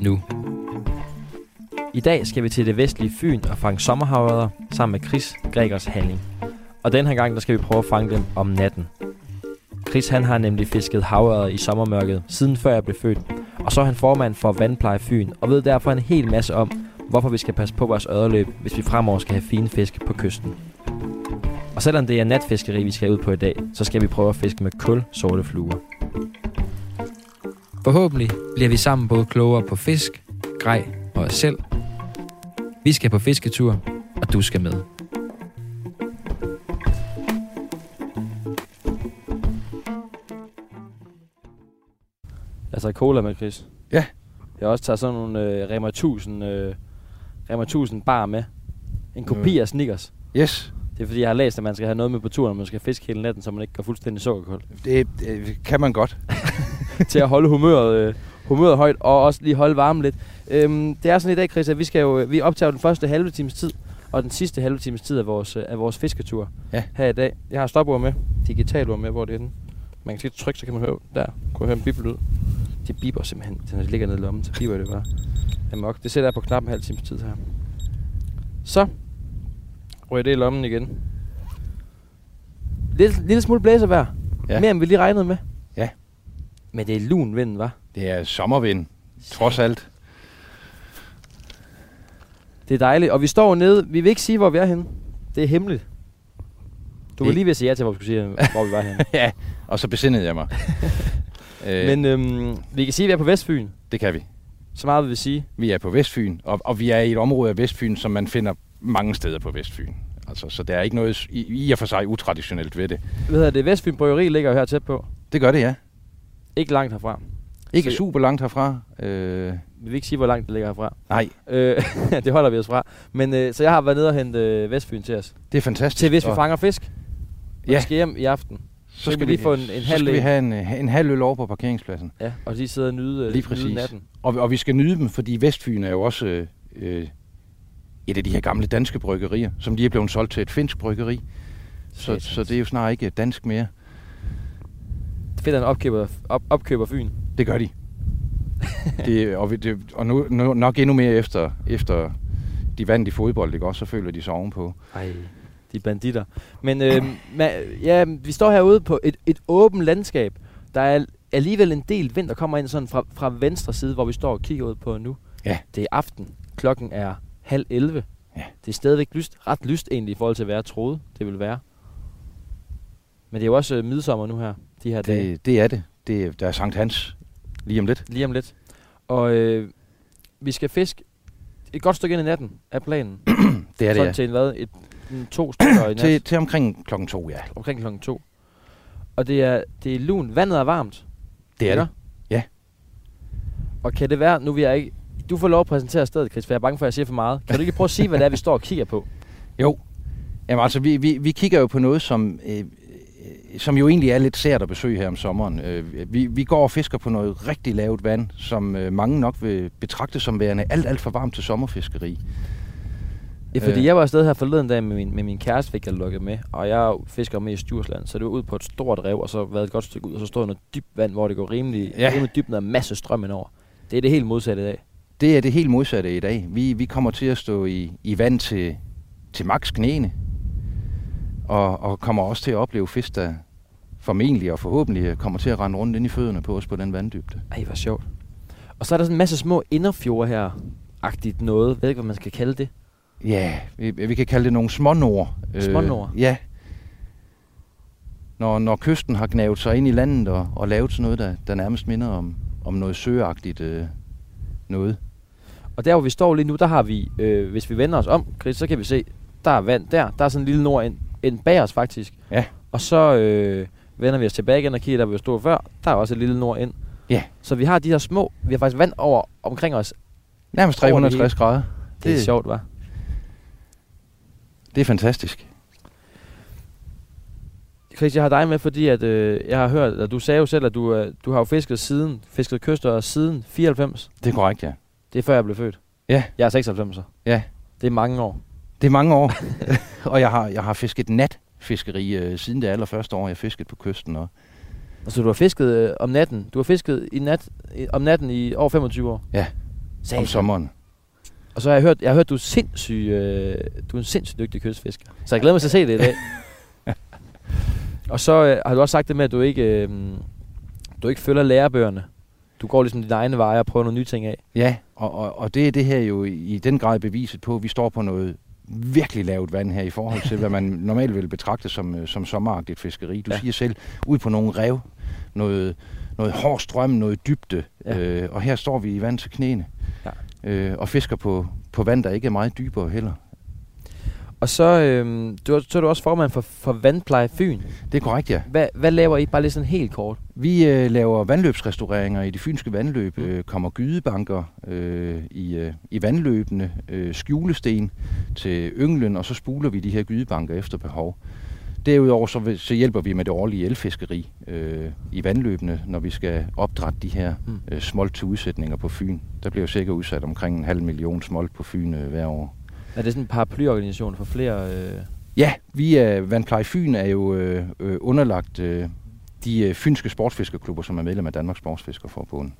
nu. I dag skal vi til det vestlige Fyn og fange sommerhavørder sammen med Chris Gregers Halling. Og den her gang, der skal vi prøve at fange dem om natten. Chris han har nemlig fisket havørder i sommermørket, siden før jeg blev født. Og så er han formand for Vandpleje Fyn, og ved derfor en hel masse om, hvorfor vi skal passe på vores øderløb, hvis vi fremover skal have fine fisk på kysten. Og selvom det er natfiskeri, vi skal ud på i dag, så skal vi prøve at fiske med kul sorte fluer. Forhåbentlig bliver vi sammen både klogere på fisk, grej og os selv. Vi skal på fisketur, og du skal med. Altså cola med, Chris. Ja. Jeg har også taget sådan nogle øh, Rema 1000, øh, Rema 1000 bar med. En kopi af Snickers. Yes, Det er fordi, jeg har læst, at man skal have noget med på turen, når man skal fiske hele natten, så man ikke går fuldstændig sukkerkold. det, det kan man godt. til at holde humøret, øh, humøret højt, og også lige holde varmen lidt. Øhm, det er sådan i dag, Chris, at vi, skal jo, vi optager den første halve times tid, og den sidste halve times tid af vores, øh, af vores fisketur Ja. her i dag. Jeg har stopord med, digitalord med, hvor det er den. Man kan sige tryk, så kan man høre, der kunne høre en bibel ud. De biber simpelthen, den ligger nede i lommen, så biber det bare. Amok. Det sætter jeg på knap en halv times tid her. Så ryger det i lommen igen. Lille, lille smule blæservejr. Ja. Mere end vi lige regnede med. Ja. Men det er lun vinden, var. Det er sommervind, trods alt. Det er dejligt. Og vi står nede. Vi vil ikke sige, hvor vi er henne. Det er hemmeligt. Du var lige ved at sige ja til, hvor vi skulle sige, hvor vi var henne. ja, og så besindede jeg mig. øh, Men øhm, vi kan sige, at vi er på Vestfyn. det kan vi. Så meget vil vi sige. Vi er på Vestfyn, og, og vi er i et område af Vestfyn, som man finder mange steder på Vestfyn. Altså, så der er ikke noget i, i og for sig utraditionelt ved det. Hvad hedder det? Vestfyn Bryggeri ligger jo her tæt på. Det gør det, ja. Ikke langt herfra. Ikke Så- super langt herfra. Øh, Vi vil ikke sige, hvor langt det ligger herfra. nej, Øh, det holder vi os fra. Men øh, så jeg har været nede og hente øh, Vestfyn til os. det er fantastisk. Til hvis vi Og fanger fisk. Ja. vi skal hjem i aften. så skal vi lige få en- en så halv skal vi have en, øh, en halv øl over på parkeringspladsen. Ja, og lige sidde og nyde, øh, Lige præcis. nyde natten. Og, og vi skal nyde dem, fordi Vestfyn er jo også øh, øh, et af de her gamle danske bryggerier, som lige er blevet solgt til et finsk bryggeri. Så, Satans. så det er jo snart ikke dansk mere. Han opkøber, op, opkøber Fyn. Det gør de. det, og vi- det, og nu, nu, nok endnu mere efter, efter de vandt i fodbold, ikke også? Så føler de sig ovenpå. Ej, de banditter. Men øh, ma- ja, vi står herude på et, et åbent landskab. Der er alligevel en del vind, der kommer ind sådan fra, fra venstre side, hvor vi står og kigger ud på nu. Ja. Det er aften. Klokken er halv 11. Ja. Det er stadigvæk lyst, ret lyst egentlig i forhold til, hvad jeg troede, det ville være. Men det er jo også øh, midsommer nu her, de her dage. Det, det er det. det. er- Der er Sankt Hans lige om lidt. Lige om lidt. Og øh, vi skal fiske et godt stykke ind i natten af planen. Det er det, Sådan ja. til en, hvad? Et, en, to stykker i nat. Til, til omkring klokken to, ja. omkring klokken to. Og det er, det er lun. Vandet er varmt. Det er det. Ja. Og kan det være, nu vil jeg ikke... Du får lov at præsentere stedet, Chris, for jeg er bange for, at jeg siger for meget. Kan du ikke prøve at sige, hvad det er, vi står og kigger på? Jo. Jamen altså, vi, vi, vi kigger jo på noget, som, øh, som jo egentlig er lidt sært at besøge her om sommeren. Øh, vi, vi går og fisker på noget rigtig lavt vand, som øh, mange nok vil betragte som værende alt, alt for varmt til sommerfiskeri. Ja, fordi Øh. jeg var afsted her forleden dag med min, med min kæreste, fik jeg lukket med. Og jeg fisker med i Djursland, så det var ud på et stort rev, og så været et godt stykke ud, og så stod der noget dybt vand, hvor det går rimelig, Ja. rimelig dybt, er masse strøm indover. Det er det helt modsatte i dag. Det er det helt modsatte i dag. Vi, vi kommer til at stå i, i vand til, til max knæene, og, og kommer også til at opleve fisk, der formentlig og forhåbentlig kommer til at rende rundt ind i fødderne på os på den vanddybde. Ej, hvor sjovt. Og så er der sådan en masse små inderfjorde her, agtigt noget. Jeg ved ikke, hvad man skal kalde det. Ja, vi, vi kan kalde det nogle smånord. Smånord? Øh, ja. Når, når kysten har gnavet sig ind i landet og, og lavet sådan noget, der, der nærmest minder om, om noget søagtigt øh, noget. Og der, hvor vi står lige nu, der har vi, øh, hvis vi vender os om, Chris, så kan vi se, der er vand der. Der er sådan en lille nord ind, ind bag os faktisk. Ja. Og så øh, vender vi os tilbage igen og kigger der, vi stod før. Der er også et lille nord ind. Ja. Så vi har de her små, vi har faktisk vand over omkring os Nærmest Over det 360 grader. Det er Det- sjovt, var. Det er fantastisk. Chris, jeg har dig med, fordi at, øh, jeg har hørt, at du sagde jo selv, at du, øh, du har jo fisket siden, fisket kyster siden 94. Det er korrekt, ja. Det er før jeg blev født. Ja. Jeg er 96. Ja. Det er mange år. Det er mange år. og jeg har, jeg har fisket natfiskeri øh, siden det allerførste år, jeg fiskede på kysten. Og, Altså, du har fisket øh, om natten. Du har fisket i nat, i, om natten i over 25 år. Ja. Satan. om sommeren. Og så har jeg hørt, jeg har hørt, du er sindssyg, øh, du er en sindssygt dygtig kystfisker. Så jeg glæder mig til at se det i dag. og så øh, har du også sagt det med, at du ikke, øh, du ikke følger lærebøgerne. Du går ligesom dine egne veje og prøver nogle nye ting af. Ja, og, og, og det er det her jo i, den grad beviset på, at vi står på noget virkelig lavt vand her i forhold til, hvad man normalt vil betragte som, øh, som sommeragtigt fiskeri. Du Ja. siger selv, ud på nogle rev, noget, noget hård strøm, noget dybde, ja. øh, og her står vi i vand til knæene. Ja. Øh, og fisker på, på vand, der ikke er meget dybere heller. Og så, øh, du, så er du også formand for, for Vandpleje Fyn. Det er korrekt, ja. Hvad, hvad laver I? Bare lige sådan helt kort. Vi øh, laver vandløbsrestaureringer i de fynske vandløb, øh, kommer gydebanker øh, i, øh, i vandløbene, øh, skjulesten til ynglen, og så spuler vi de her gydebanker efter behov. Derudover så, så hjælper vi med det årlige elfiskeri øh, i vandløbene, når vi skal opdrætte de her Mm. øh, smolt til udsætninger på Fyn. Der bliver jo sikkert udsat omkring en halv million smolt på Fyn øh, hver år. Er det sådan en paraplyorganisation for flere... Øh, Ja, vi er, Vandpleje Fyn er jo øh, øh, underlagt øh, de øh, fynske sportsfiskerklubber, som er medlem af Danmarks Sportsfiskerforbund.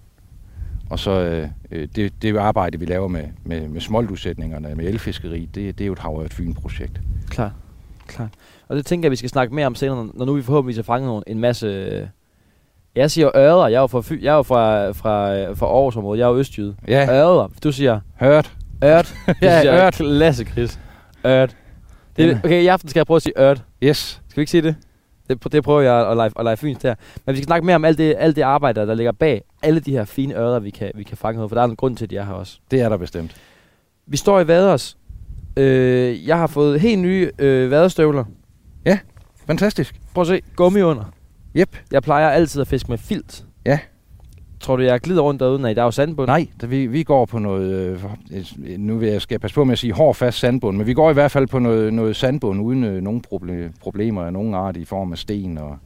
Og så øh, øh, det, det arbejde, vi laver med, med, med smoldudsætningerne, med elfiskeri, det, det er jo et Hav Fyn-projekt. Klar. Klar. Og det tænker jeg, vi skal snakke mere om senere, når nu vi forhåbentlig har fanget nogle- en masse... øh, Jeg siger ørder, jeg er jo fra, Fy, jeg er jo fra, fra, fra Aarhusområdet, jeg er jo østjyde. Ja, Ørder, du siger hørt. Ørt. Ja, ørt. Klasse, Chris. Ørt. Det, er- okay, i aften skal jeg prøve at sige ørt. Yes. Skal vi ikke sige det? Det, det prøver jeg at lege, at lege fyns der. Men vi skal snakke mere om alt det, alt det arbejde, der ligger bag alle de her fine ørder, vi kan, vi kan fange ud. For der er en grund til, at de er her også. Det er der bestemt. Vi står i Vaders. Øh, jeg har fået helt nye øh, vaderstøvler. Fantastisk. Prøv at se, gummi under. Yep. Jeg plejer altid at fiske med filt. Ja. Tror du, jeg glider rundt derude? Nej, der er jo sandbund. Nej, da vi, vi går på noget, øh, øh, nu vil jeg, skal jeg passe på med at sige hård fast sandbund, men vi går i hvert fald på noget, noget sandbund uden øh, nogen proble- problemer af nogen art i form af sten. Og,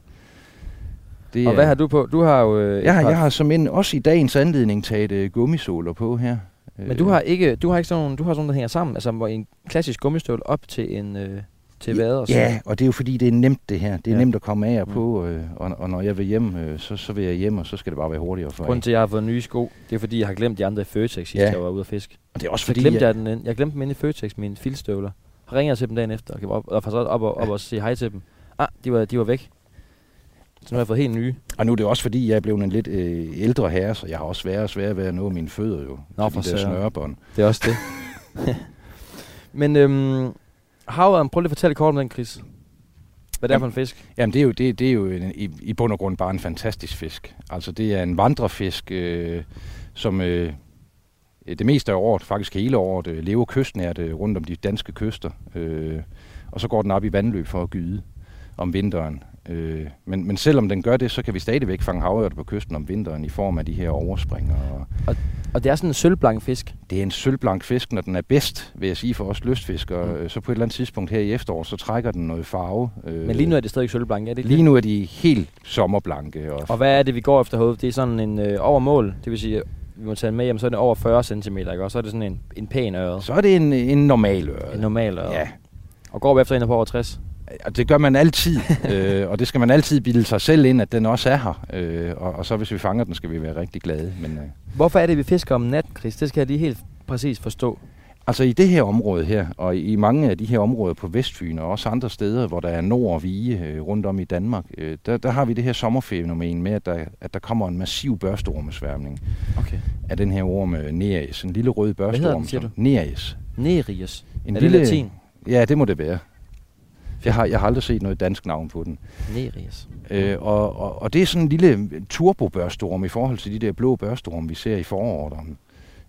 det Og er- hvad har du på? Du har jo... Øh, Jeg, har- jeg har som en, også i dagens anledning taget øh, gummisåler på her. Men du har ikke, du har ikke sådan nogle, du har sådan nogle, der hænger sammen, altså hvor en klassisk gummistøvle op til en øh, til vader. Ja, og det er jo fordi, det er nemt det her. Det er Ja. nemt at komme af og Mm. på, øh, og, og når jeg vil hjem, øh, så, så vil jeg hjem, og så skal det bare være hurtigere for Grunden til, at jeg har fået nye sko, det er fordi, jeg har glemt de andre i Føtex, sidst Ja. jeg var ude at fiske. Og det er også Så fordi, glemte jeg, jeg, den, ind- jeg glemte dem inde i Føtex, mine filstøvler. Så ringer jeg til dem dagen efter, og kan op, og faktisk op, og, op og sige hej til dem. Ah, de var, de var væk. Så nu har jeg fået helt nye. og nu er det også fordi, jeg er blevet en lidt øh, ældre herre, så jeg har også sværere og sværere ved at nå mine fødder jo. Nå, for de der snørebånd. Det er også det. Men øhm, havørn, prøv lige at fortælle kort om den, Chris. Hvad det er for en fisk? Jamen det er jo, det, det er jo en, i, i bund og grund bare en fantastisk fisk. Altså det er en vandrefisk, øh, som øh, det meste af året, faktisk hele året, øh, lever kystnært øh, rundt om de danske kyster. Øh, og så går den op i vandløb for at gyde om vinteren. Øh, men, men selvom den gør det, så kan vi stadigvæk fange havørter på kysten om vinteren i form af de her overspringer. Og Og det er sådan en sølvblank fisk. det er en sølvblank fisk, når den er bedst, vil jeg sige for os lystfiskere. Mm. Mm. Så på et eller andet tidspunkt her i efteråret, så trækker den noget farve. Øh, Men lige nu er det stadig sølvblank, er det ikke Lige nu er de helt sommerblanke. Og, Og hvad er det, vi går efter herude? Det er sådan en øh, over mål. Det vil sige, vi må tage den med hjem, så er det over 40 cm, ikke? Og så er det sådan en, en pæn øre. så er det en, en normal øre. En normal øre. Ja, Og går vi efter en på over 60? Og det gør man altid, øh, og det skal man altid bilde sig selv ind, at den også er her. Øh, og, og så hvis vi fanger den, skal vi være rigtig glade. Men øh, Hvorfor er det, vi fisker om natten, Chris? Det skal jeg lige helt præcis forstå. altså i det her område her, og i mange af de her områder på Vestfyn, og også andre steder, hvor der er nord og vige øh, rundt om i Danmark, øh, der, der har vi det her sommerfænomen med, at der, at der kommer en massiv børsteormesværmning Okay. af den her orm øh, Nereis, en lille rød børsteorm. hedder den, siger som- Nereis. Nereus. En er det latin? Ja, det må det være. Jeg har, jeg har aldrig set noget dansk navn på den. Nereus. Øh, og, og, og det er sådan en lille turbobørstorm i forhold til de der blå børstorm, vi ser i foråret.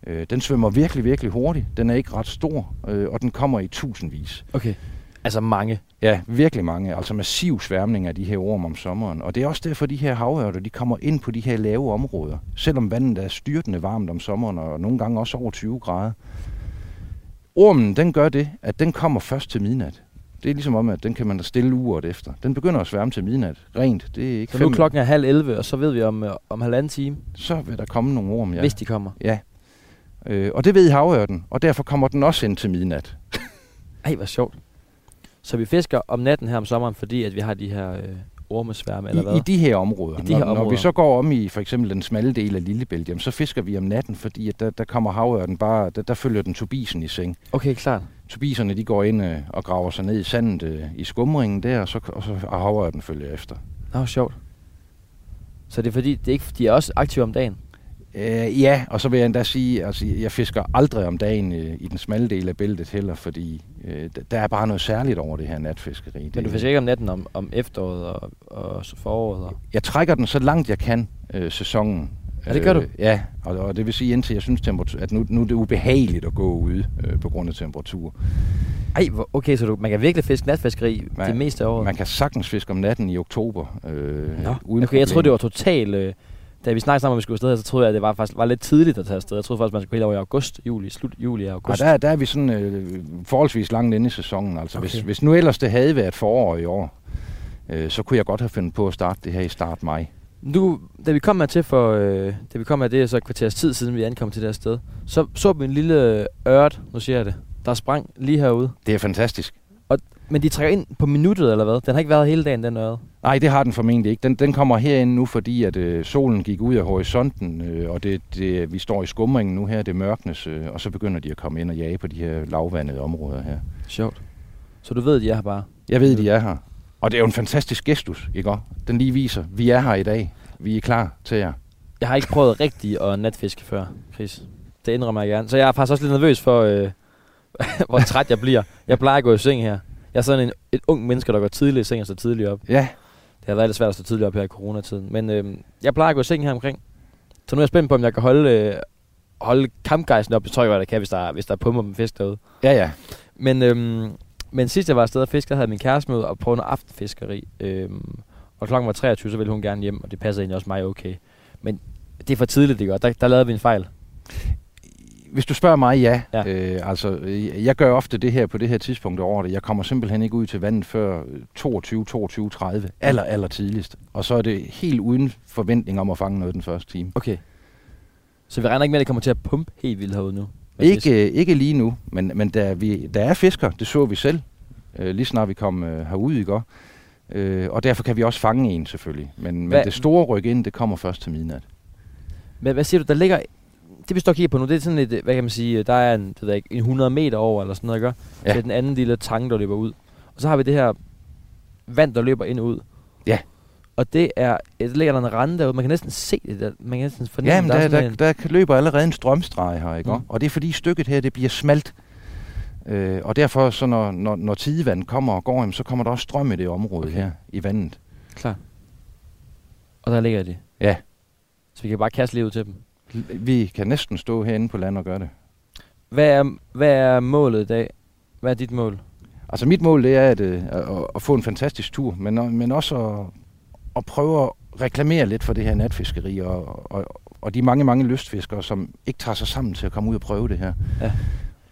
Øh, den svømmer virkelig, virkelig hurtigt. Den er ikke ret stor, øh, og den kommer i tusindvis. Okay. Altså mange. Ja, virkelig mange. Altså massiv sværmning af de her orm om sommeren. Og det er også derfor, de her havørter, de kommer ind på de her lave områder. Selvom vandet er styrtende varmt om sommeren, og nogle gange også over 20 grader. Ormen, den gør det, at den kommer først til midnat. Det er ligesom om, at den kan man da stille uret efter. Den begynder at sværme til midnat. Rent. Det er ikke Så nu klokken er halv 11, og så ved vi om, øh, om halvanden time, Så vil der komme nogle orm, ja. hvis de kommer. Ja. Øh, og det ved havørten, og derfor kommer den også ind til midnat. Ej, hvor sjovt. Så vi fisker om natten her om sommeren, fordi at vi har de her øh, ormesværme, eller hvad? I, de her områder. I de når, her når vi områder. så går om i for eksempel den smalle del af Lillebælt, jamen, så fisker vi om natten, fordi at der, der kommer havørten bare, der, der følger den tubisen i seng. Okay, klart. Tubiserne de går ind øh, og graver sig ned i sandet øh, i skumringen der, og så, og så og havørten følger efter. Nå, sjovt. Så det er fordi, det er ikke, de er også aktive om dagen? Øh, ja, og så vil jeg endda sige, altså jeg fisker aldrig om dagen øh, i den smalle del af bæltet heller, fordi øh, der er bare noget særligt over det her natfiskeri. Men du fisker ikke om natten om, om efteråret og, og foråret? Og... Jeg trækker den så langt jeg kan, øh, sæsonen. Ja, det gør du? Øh, ja, og, og det vil sige indtil jeg synes, at nu, nu er det ubehageligt at gå ude øh, på grund af temperatur. Ej, okay, så du, man kan virkelig fiske natfiskeri Man- det meste af året? Man kan sagtens fiske om natten i oktober. Øh, Nå, okay, jeg troede, problem. det var totalt... Øh, da vi snakkede sammen om, at vi skulle afsted, så troede jeg, at det var faktisk var lidt tidligt at tage afsted. Jeg troede faktisk, man skulle helt over i august, juli, slut juli og Og august. der, der er vi sådan øh, forholdsvis langt inde i sæsonen. Altså, okay. hvis, hvis nu ellers det havde været forår i år, øh, så kunne jeg godt have fundet på at starte det her i start maj. Nu, da vi kom her til for, øh, da vi kom her, det er så et kvarters tid siden, vi ankom til det her sted, så så vi en lille øret, nu siger jeg det, der sprang lige herude. Det er fantastisk. Men de trækker ind på minuttet, eller hvad? Den har ikke været hele dagen, den øret. Nej, det har den formentlig ikke. Den, den kommer herind nu, fordi at øh, solen gik ud af horisonten, øh, og det, det, vi står i skumringen nu her, det mørknes, øh, og så begynder de at komme ind og jage på de her lavvandede områder her. Sjovt. Så du ved, de er her bare. Jeg ved, de er her. Og det er jo en fantastisk gestus, ikke også? Den lige viser, vi er her i dag. Vi er klar til jer. Jeg har ikke prøvet rigtig at natfiske før, Chris. Det indrømmer jeg gerne. Så jeg er faktisk også lidt nervøs for, øh, hvor træt jeg bliver. Jeg plejer at gå i seng her. Jeg er sådan en, et ung menneske, der går tidligt i seng og står tidligt op. Ja, Det har været lidt svært at stå tidligt op her i coronatiden. Men øh, jeg plejer at gå i seng her omkring. Så nu er jeg spændt på, om jeg kan holde, øh, holde kampgejsen op. Det tror jeg jeg kan, hvis der, er- hvis der er pumper med fisk derude. ja, ja. Men, øhm, men sidst jeg var afsted og fiske, der havde min kæreste med og prøve noget aftenfiskeri. Øhm, og klokken var 23, så ville hun gerne hjem, og det passede egentlig også mig okay. Men det er for tidligt, det gør. Der, der lavede vi en fejl. Hvis du spørger mig, ja. Ja. Øh, altså, jeg gør ofte det her på det her tidspunkt af året. Jeg kommer simpelthen ikke ud til vandet før øh, 22, 22, 30. Aller, aller tidligst. Og så er det helt uden forventning om at fange noget den første time. Okay. Så vi regner ikke med, at det kommer til at pumpe helt vildt herude nu? med fisk? Ikke, øh, ikke lige nu, men, men der, vi, der er fisker. Det så vi selv, øh, lige snart vi kom øh, herud i går. Øh, og derfor kan vi også fange en selvfølgelig. Men, men det store ryk ind, det kommer først til midnat. Men hvad siger du, der ligger... Det vi står og kigger på nu, det er sådan et, hvad kan man sige, der er en, det ved ikke, en 100 meter over, eller sådan noget, ikke? Ja. Det er den anden lille tange, der løber ud. Og så har vi det her vand, der løber ind og ud. Ja. Og det er, det ligger der en rende derude, man kan næsten se det der, man kan næsten fornemme, Ja, men der, der, er der, en, der løber allerede en strømstreg her, ikke? Mm. Og det er fordi stykket her, det bliver smalt. Øh, og derfor, så når, når, når tidevand kommer og går, jamen, så kommer der også strøm i det område Okay. okay. her i vandet. Klar. Og der ligger de. Ja. Så vi kan bare kaste lige ud til dem. Vi kan næsten stå herinde på land og gøre det. Hvad er, hvad er målet i dag? Hvad er dit mål? Altså mit mål, det er at, øh, at, at få en fantastisk tur, men, men også at, at prøve at reklamere lidt for det her natfiskeri, og, og, og de mange, mange lystfiskere, som ikke tager sig sammen til at komme ud og prøve det her. Ja.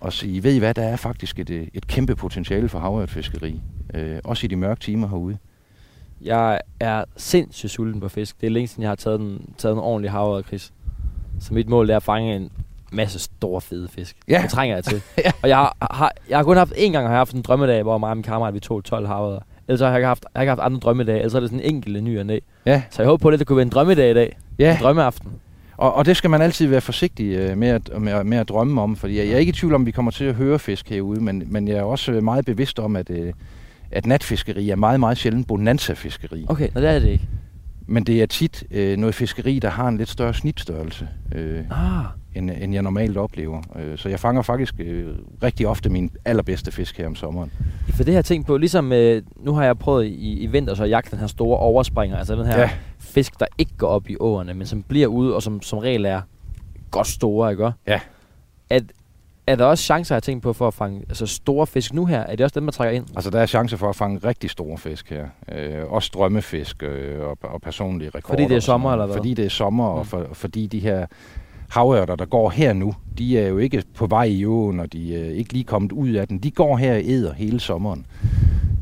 Og sige, ved I hvad, der er faktisk et, øh, et kæmpe potentiale for havørtfiskeri. Øh, også i de mørke timer herude. Jeg er sindssygt sulten på fisk. Det er længe siden, jeg har taget en, taget en ordentlig havre, Chris. Så mit mål er at fange en masse store, fede fisk. Ja. Det trænger jeg til. Ja. Og jeg har, har, jeg har kun haft en gang har jeg haft en drømmedag, hvor mig og min kammerat, vi tog 12 havre. Ellers har jeg ikke haft, jeg har ikke haft andre drømmedage. Ellers er det sådan en enkelt ny og næ. Ja, Så jeg håber på, at det kunne være en drømmedag i dag. ja. En drømmeaften. Og, og det skal man altid være forsigtig øh, med, at, med, med at drømme om, fordi jeg, jeg er ikke i tvivl om, at vi kommer til at høre fisk herude, men, men jeg er også meget bevidst om, at, øh, at natfiskeri er meget, meget sjældent bonanza-fiskeri. Okay, nå, det er det ikke. Men det er tit øh, noget fiskeri, der har en lidt større snitstørrelse, øh, Ah, end, end jeg normalt oplever. Øh, så jeg fanger faktisk øh, rigtig ofte min allerbedste fisk her om sommeren. for det jeg tænkt på, ligesom øh, nu har jeg prøvet i, i vinter så at jagte den her store overspringer, altså den her Ja. fisk, der ikke går op i åerne, men som bliver ude, og som som regel er godt store, ikke? Ja. At Er der også chancer, jeg tænkt på, for at fange altså store fisk nu her? Er det også dem, man trækker ind? Altså, der er chancer for at fange rigtig store fisk her. Øh, også strømmefisk øh, og, og personlige rekorder. Fordi det er og sommer, eller hvad? Fordi det er sommer, og Mm. for, fordi de her havørter, der går her nu, de er jo ikke på vej i åen, og de er ikke lige kommet ud af den. De går her og æder hele sommeren.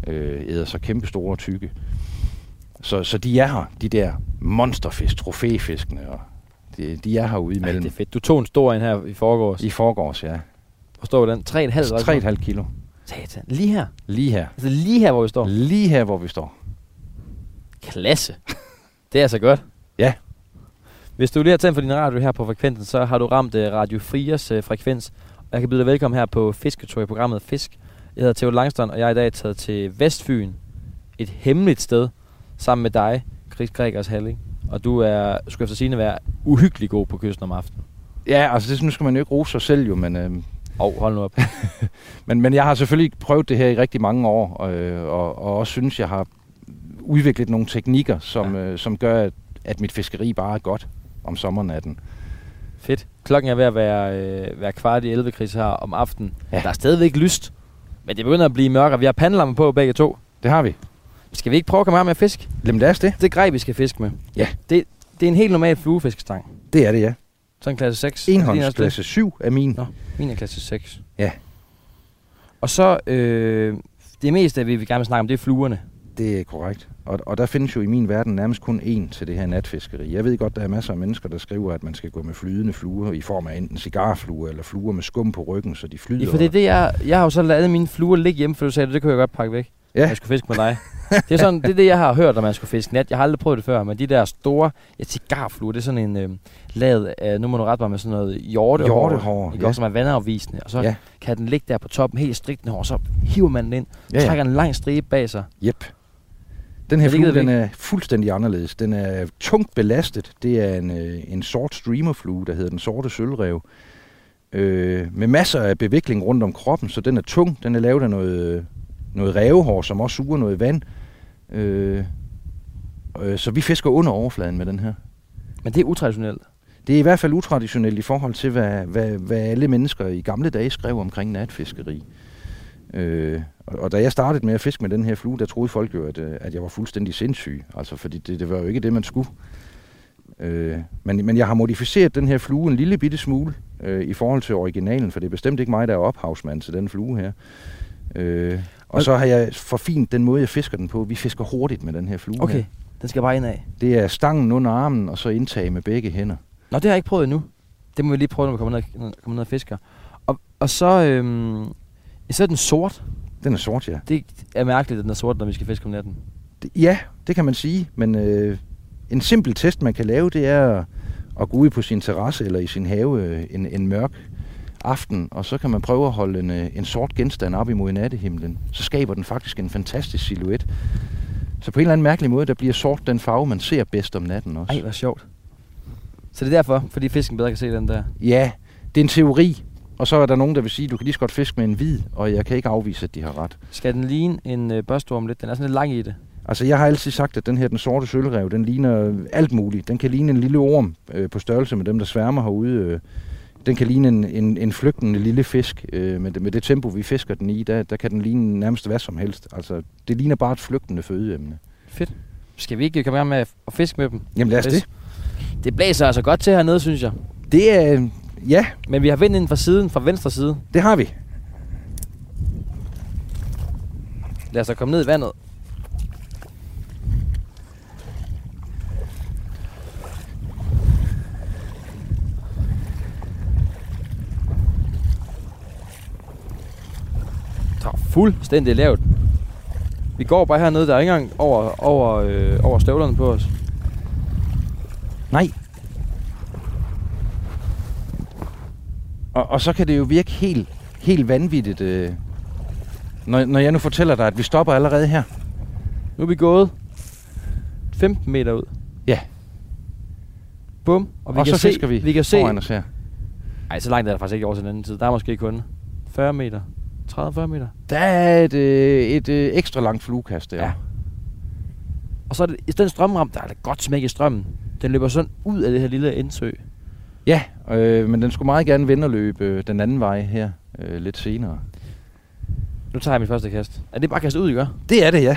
Øh, æder så kæmpe store og tykke. Så, så de er her, de der monsterfisk, trofæfiskene, og de, de er herude Ej, imellem. det er fedt. Du tog en stor en her i forgårs. I forgårs, ja. Hvor står den? 3,5? 3,5 kilo. Satan. Lige her. Lige her. Altså lige her, hvor vi står. Lige her, hvor vi står. Klasse. Det er altså godt. Ja. Hvis du lige har tændt for din radio her på frekvensen, så har du ramt uh, Radio 4's uh, frekvens. Og jeg kan byde dig velkommen her på Fisketur i programmet Fisk. Jeg hedder Theo Langstrøm, og jeg er i dag taget til Vestfyn. Et hemmeligt sted. Sammen med dig, Chris Gregers Halling. Og du er, skulle efter sigende være uhyggelig god på kysten om aftenen. Ja, altså det, nu skal man jo ikke rose sig selv jo, men, øh, Og hold nu op. men, men jeg har selvfølgelig prøvet det her i rigtig mange år, øh, og, og også synes, jeg har udviklet nogle teknikker, som, ja. øh, som gør, at, at mit fiskeri bare er godt om sommernatten. Fedt. Klokken er ved at være, øh, være kvart i 11, Chris, her om aftenen. Ja. Der er stadigvæk lyst. Men det begynder at blive mørkere. Vi har pandelammer på begge to. Det har vi. Skal vi ikke prøve at komme her med at fisk? Jamen lad os det. Det er grej, vi skal fiske med. Ja. Det, det er en helt normal fluefiskestang. Det er det, ja. Sådan en klasse 6. Er det din også det? Enhåndsklasse 7 er min. Nå, min er klasse 6. Ja. Og så, øh, det meste, vi vil gerne snakke om, det er fluerne. Det er korrekt. Og, og der findes jo i min verden nærmest kun én til det her natfiskeri. Jeg ved godt, der er masser af mennesker, der skriver, at man skal gå med flydende fluer i form af enten cigarfluer eller fluer med skum på ryggen, så de flyder. Ja, for det er det, jeg, jeg har jo så lavet mine fluer ligge hjemme, for du sagde, det kunne jeg godt pakke væk. Ja. Jeg skulle fiske med dig. det, er sådan, det er det, jeg har hørt, når man skulle fiske nat. Jeg har aldrig prøvet det før, men de der store ja, cigarfluer, det er sådan en øh, lavet af, nu må du rette mig med sådan noget hjortehår. Hjortehår, Ikke ja. som er vandafvisende. Og så Ja. kan den ligge der på toppen, helt strikkende hår, så hiver man den ind, Ja, ja, trækker en lang stribe bag sig. Yep. Den her flue, den er fuldstændig anderledes. Den er tungt belastet. Det er en, øh, en sort streamerflue, der hedder den sorte sølvrev. Øh, med masser af bevikling rundt om kroppen, så den er tung. Den er lavet af noget, noget rævehår, som også suger noget vand. Øh, øh, så vi fisker under overfladen med den her. Men det er utraditionelt. Det er i hvert fald utraditionelt i forhold til, hvad, hvad, hvad alle mennesker i gamle dage skrev omkring natfiskeri. Øh, og, og da jeg startede med at fiske med den her flue, der troede folk jo, at, øh, at jeg var fuldstændig sindssyg. Altså, fordi det, det var jo ikke det, man skulle. Øh, men, men jeg har modificeret den her flue en lille bitte smule øh, i forhold til originalen, for det er bestemt ikke mig, der er ophavsmand til den flue her. Øh, og Og- så har jeg forfint den måde, jeg fisker den på. Vi fisker hurtigt med den her flue Okay, her. den skal bare ind af. Det er stangen under armen, og så indtag med begge hænder. Nå, det har jeg ikke prøvet endnu. Det må vi lige prøve, når vi kommer ned, når- kommer ned og fisker. Og, og så, øhm, så er den sort. Den er sort, ja. Det er mærkeligt, at den er sort, når vi skal fiske om natten. Det- Ja, det kan man sige, men øh, en simpel test, man kan lave, det er at gå ud på sin terrasse eller i sin have øh, en, en mørk aften, og så kan man prøve at holde en, øh, en sort genstand op imod nattehimlen. Så skaber den faktisk en fantastisk silhuet. Så på en eller anden mærkelig måde, der bliver sort den farve, man ser bedst om natten også. Ej, hvor sjovt. Så det er derfor, fordi fisken bedre kan se den der. Ja, det er en teori, og så er der nogen, der vil sige, at du kan lige så godt fiske med en hvid, og jeg kan ikke afvise, at de har ret. Skal den ligne en øh, børstorm lidt? Den er sådan lidt lang i det. Altså, jeg har altid sagt, at den her, den sorte sølvrev, den ligner alt muligt. Den kan ligne en lille orm øh, på størrelse med dem, der sværmer herude. Øh. Den kan ligne en, en, en flygtende lille fisk. Øh, med, det, med det tempo, vi fisker den i, der, der kan den ligne nærmest hvad som helst. Altså, det ligner bare et flygtende fødeemne. Fedt. Skal vi ikke komme med at fiske med dem? Jamen lad os det. Det blæser altså godt til hernede, synes jeg. Det er, ja, Men vi har vind ind fra siden, fra venstre side. det har vi. Lad os da komme ned i vandet. Fuldstændig lavt. Vi går bare hernede, der er ikke engang over, over, øh, over støvlerne på os. Nej. Og, og så kan det jo virke helt, helt vanvittigt, øh, når, når jeg nu fortæller dig, at vi stopper allerede her. Nu er vi gået 15 meter ud. Ja. Bum. Og vi og kan så se, fisker vi, vi kan se, foran os her. Ej, så langt er der faktisk ikke over til den anden side. Der er måske kun 40 meter. 30-40 meter. Der er et, øh, et øh, ekstra langt fluekast der. Ja. Og så er det, i den strømram, der er det godt smæk i strømmen. Den løber sådan ud af det her lille indsø. Ja, øh, men den skulle meget gerne vende og løbe øh, den anden vej her øh, lidt senere. Nu tager jeg mit første kast. Er det bare kastet ud, I gør? Det er det, ja.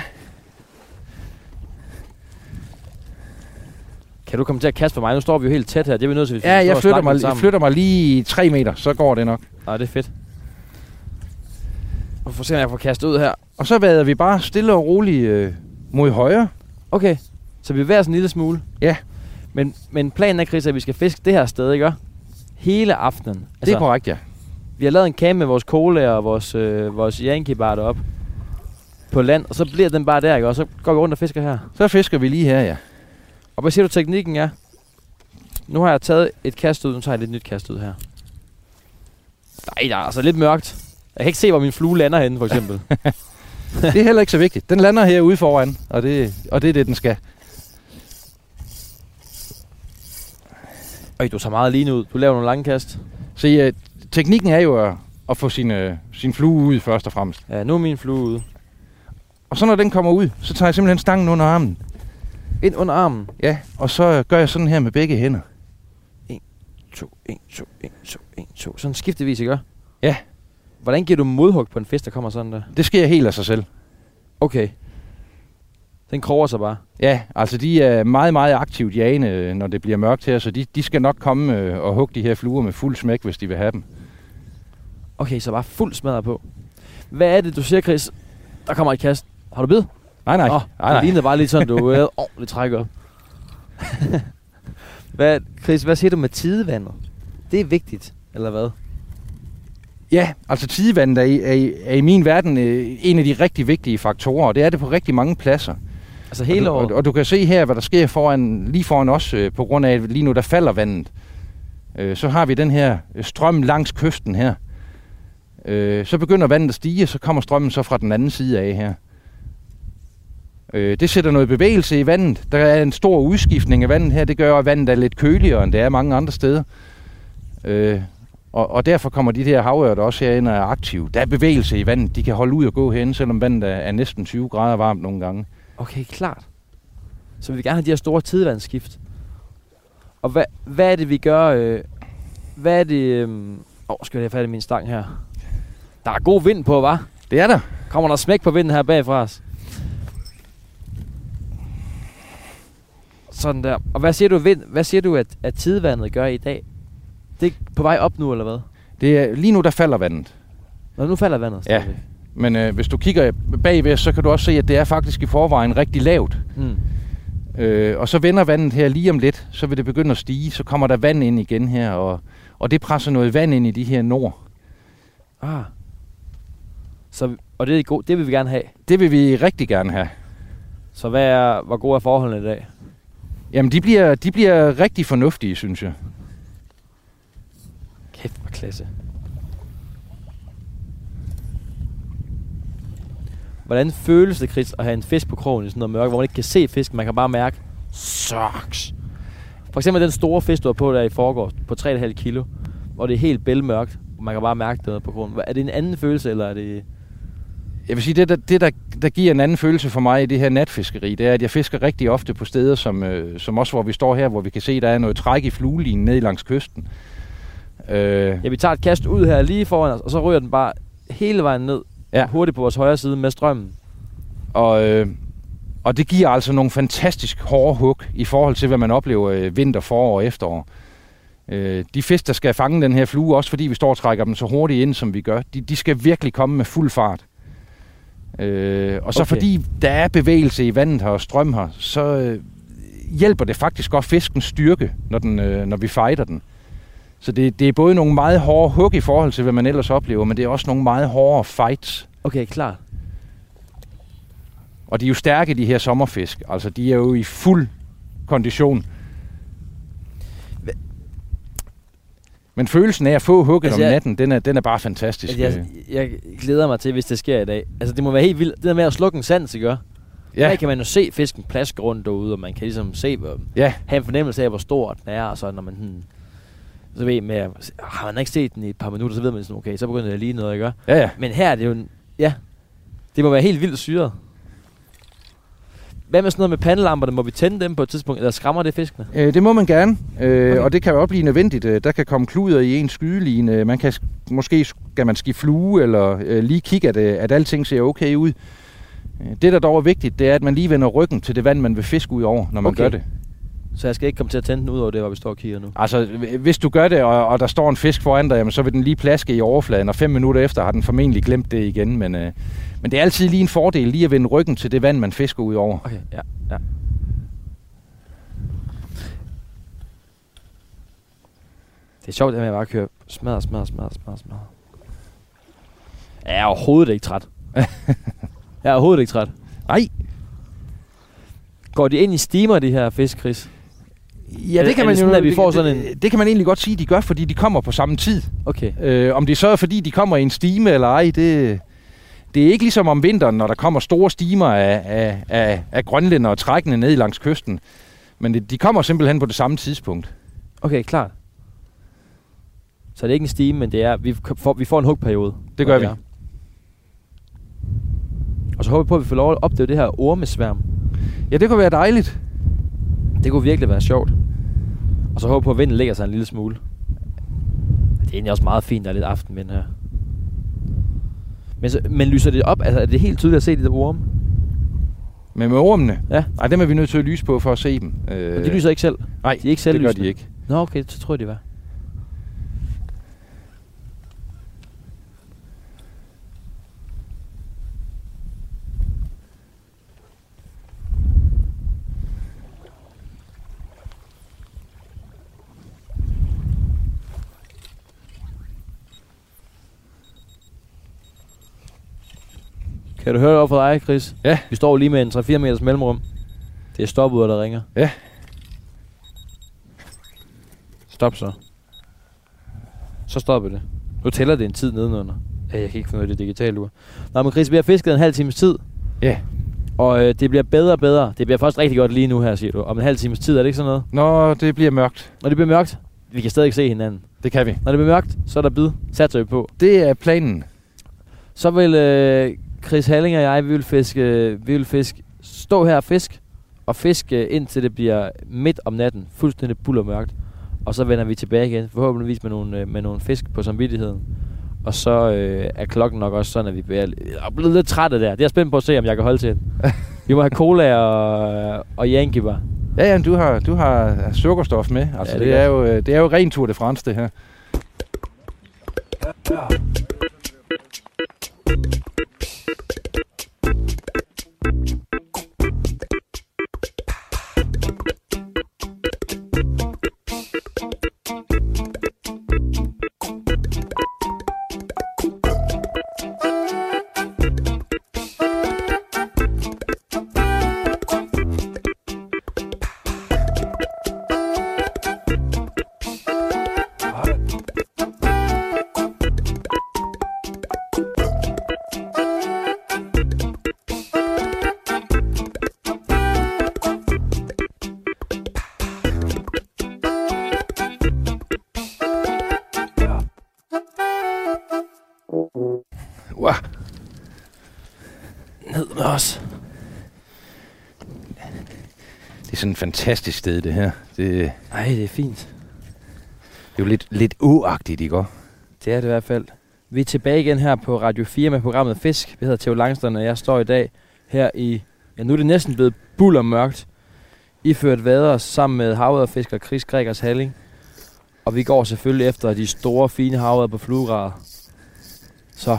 Kan du komme til at kaste for mig? Nu står vi jo helt tæt her. Det er vi nødt til, hvis vi Ja, jeg flytter mig, jeg flytter mig lige 3 meter, så går det nok. Nej, det er fedt. Og få se, om jeg får kastet ud her. Og så vader vi bare stille og roligt øh, mod højre. Okay, så vi bevæger os en lille smule. Ja. Men, men planen er, Chris, at vi skal fiske det her sted, ikke? Hele aftenen. Altså, det er korrekt, ja. vi har lavet en camp med vores cola og vores, øh, vores Yankee bar deroppe på land, og så bliver den bare der, ikke? Og så går vi rundt og fisker her. Så fisker vi lige her, ja. Og hvad siger du, teknikken er? Nu har jeg taget et kast ud, nu tager jeg et lidt nyt kast ud her. Nej, der er altså lidt mørkt. Jeg kan ikke se, hvor min flue lander henne, for eksempel. Det er heller ikke så vigtigt. Den lander herude foran, og det, og det er det, den skal. Øj, du tager meget lige ud. Du laver nogle lange kast. Så øh, teknikken er jo at, at få sin, øh, sin flue ud først og fremmest. Ja, nu er min flue ude. Og så når den kommer ud, så tager jeg simpelthen stangen under armen. Ind under armen. Ja, og så gør jeg sådan her med begge hænder. 2, 1, 2, 1, 2, 1, 2. Sådan skiftevis, ikke? Ja. Hvordan giver du modhug på en fisk, der kommer sådan der? Det sker helt af sig selv. Okay. Den kroger sig bare. Ja, altså de er meget, meget aktivt jagende, øh, når det bliver mørkt her, så de, de skal nok komme øh, og hugge de her fluer med fuld smæk, hvis de vil have dem. Okay, så bare fuld smadret på. Hvad er det, du siger, Chris? Der kommer et kast. Har du bid? Nej, nej. Åh, nej, det lignede bare lidt sådan, du havde ordentligt træk op. hvad, Chris, hvad siger du med tidevandet? Det er vigtigt, eller hvad? Ja, altså tidevandet er, i- er, i- er i min verden øh, en af de rigtig vigtige faktorer, og det er det på rigtig mange pladser. Altså hele og, året? du, og, og du kan se her, hvad der sker foran, lige foran os, øh, på grund af, at lige nu der falder vandet. Øh, så har vi den her øh, strøm langs kysten her. Øh, så begynder vandet at stige, og så kommer strømmen så fra den anden side af her. Øh, det sætter noget bevægelse i vandet. Der er en stor udskiftning af vandet her. Det gør, at vandet er lidt køligere, end det er mange andre steder. Øh, og, og derfor kommer de der havørter også herind og er aktive. Der er bevægelse i vandet. De kan holde ud og gå herinde, selvom vandet er, er næsten 20 grader varmt nogle gange. Okay, klart. Så vi vil gerne have de her store tidevandsskift. Og hvad, hvad er det, vi gør? Øh, hvad er det... Øhm, åh, skal jeg have fat i min stang her? Der er god vind på, var? Det er der. Kommer der smæk på vinden her bagfra os? Sådan der. Og hvad siger du, vind, hvad siger du at, at tidevandet gør i dag? Det er på vej op nu, eller hvad? Det er, lige nu der falder vandet. Nå, nu falder vandet Ja. stadigvæk. Men øh, hvis du kigger bagved, så kan du også se, at det er faktisk i forvejen rigtig lavt. Mm. Øh, og så vender vandet her lige om lidt, så vil det begynde at stige. Så kommer der vand ind igen her, og, og det presser noget vand ind i de her nord. Ah. Så, og det, er god, det vil vi gerne have. Det vil vi rigtig gerne have. Så hvad er, hvor gode er forholdene i dag? Jamen, de bliver, de bliver rigtig fornuftige, synes jeg. Kæft, hvor klasse. Hvordan føles det, Chris, at have en fisk på krogen i sådan noget mørke, hvor man ikke kan se fisken, man kan bare mærke, sucks. For eksempel den store fisk, du har på der i forgårs, på 3,5 kilo, hvor det er helt bælmørkt, og man kan bare mærke det på krogen. Hvad- Er det en anden følelse, eller er det... Jeg vil sige, det, der, det der, der giver en anden følelse for mig i det her natfiskeri, det er, at jeg fisker rigtig ofte på steder, som, øh, som også hvor vi står her, hvor vi kan se, der er noget træk i fluelinen ned langs kysten. Øh, Ja, vi tager et kast ud her lige foran os, og så ryger den bare hele vejen ned, Ja. hurtigt på vores højre side med strømmen. Og, øh, og det giver altså nogle fantastisk hårde hug i forhold til, hvad man oplever øh, vinter, forår og efterår. Øh, de fisk, der skal fange den her flue, også fordi vi står og trækker dem så hurtigt ind, som vi gør, de, de skal virkelig komme med fuld fart. Øh, og så Okay. fordi der er bevægelse i vandet her og strøm her, så øh, hjælper det faktisk også fiskens styrke, når, den, øh, når vi fighter den. Så det, det er både nogle meget hårde hug i forhold til, hvad man ellers oplever, men det er også nogle meget hårde fights. Okay, klar. Og de er jo stærke, de her sommerfisk. Altså, de er jo i fuld kondition. Men følelsen af at få hugget Altså, om jeg- natten, den er, den er bare fantastisk. Altså, jeg, jeg glæder mig til, hvis det sker i dag. Altså, det må være helt vildt. Det der med at slukke en sans, ikke? Ja. ja, Her kan man jo se fisken plaske rundt derude, og man kan ligesom se, hvor, ja, have en fornemmelse af, hvor stor den er, og så når man hmm, så ved med, har man ikke set den i et par minutter, så ved man sådan, okay, så begynder det lige noget, ikke? ja, ja. Men her er det jo, en, ja, det må være helt vildt syret. Hvad med sådan noget med pandelamperne? Må vi tænde dem på et tidspunkt, eller skræmmer det fiskene? Øh, det må man gerne, øh, Okay. og det kan jo også blive nødvendigt. Øh, Der kan komme kluder i en skydeline. Man kan, sk- måske skal man skifte flue, eller øh, lige kigge, at, øh, at alting ser okay ud. Øh, Det, der dog er vigtigt, det er, at man lige vender ryggen til det vand, man vil fiske ud over, når man Okay. gør det. Så jeg skal ikke komme til at tænde den ud over det, hvor vi står og kigger nu. Altså, hvis du gør det, og, og der står en fisk foran dig, jamen, så vil den lige plaske i overfladen, og fem minutter efter har den formentlig glemt det igen. Men, øh, men det er altid lige en fordel lige at vende ryggen til det vand, man fisker ud over. Okay, ja, ja. Det er sjovt, det med at bare køre smadre, smadre, smadre, smadre, smadre. Jeg er overhovedet ikke træt. jeg er overhovedet ikke træt. Nej, Går de ind i steamer, de her fisk, Chris? Ja, det kan er man det jo sådan, at vi får sådan en- det, det kan man egentlig godt sige, de gør, fordi de kommer på samme tid. Okay. Øh, om det så er, fordi de kommer i en stime eller ej, det, det er ikke ligesom om vinteren, når der kommer store stimer af, af, af, af grønlænder og trækkende ned langs kysten. Men det, de kommer simpelthen på det samme tidspunkt. Okay, klart. Så det er ikke en stime, men det er, vi får, vi får en hugperiode. Det gør vi. er. Og så håber vi på, at vi får lov at opleve det her ormesværm. Ja, det kunne være dejligt. Det kunne virkelig være sjovt. Og så håber på, at vinden lægger sig en lille smule. Det er egentlig også meget fint, der er lidt aftenvind her. Men, så, men lyser det op? Altså, er det helt tydeligt at se de der orme? Men med ormene, Ja. nej, dem er vi nødt til at lyse på for at se dem. Øh, Men de lyser ikke selv? Nej, de er ikke det gør de ikke. Nå, okay, så tror jeg, de var. Kan du høre det over for dig, Chris? Ja. Vi står lige med en 3-4 meters mellemrum. Det er stopuder, der ringer. Ja. Stop så. Så stopper det. Nu tæller det en tid nedenunder. Ja, jeg kan ikke finde ud af det digitale ur. Nå, men Chris, vi har fisket en halv times tid. Ja. Og øh, det bliver bedre og bedre. Det bliver først rigtig godt lige nu her, siger du. Om en halv times tid, er det ikke sådan noget? Når det bliver mørkt, Når det bliver mørkt, vi kan stadig ikke se hinanden. det kan vi. Når det bliver mørkt, så er der bid. Satser vi på. Det er planen. Så vil øh, Chris Halling og jeg, vi vil fiske, vi vil fiske, stå her og fisk, og fiske indtil det bliver midt om natten, fuldstændig bullermørkt. Og så vender vi tilbage igen, forhåbentligvis med nogle, øh, med nogle fisk på samvittigheden. Og så øh, er klokken nok også sådan, at vi bliver, er blevet lidt trætte der. Det er jeg spændt på at se, om jeg kan holde til den. vi må have cola og, og Yankee bar. Ja, ja, du har, du har sukkerstof med. Altså, Ja, ja, det det, er er jo, øh, det er jo ren Tour de France, det her. Wow. Sådan et fantastisk sted, det her. Det, Ej, det er fint. det er jo lidt, lidt åagtigt, ikke også? Det er det i hvert fald. Vi er tilbage igen her på Radio 4 med programmet Fisk. Vi hedder Theo Langstrøm, og jeg står i dag her i... Ja, nu er det næsten blevet bullermørkt. Iført vader sammen med havet Chris Gregers Halling. Og vi går selvfølgelig efter de store, fine havet på fluegrader. Så.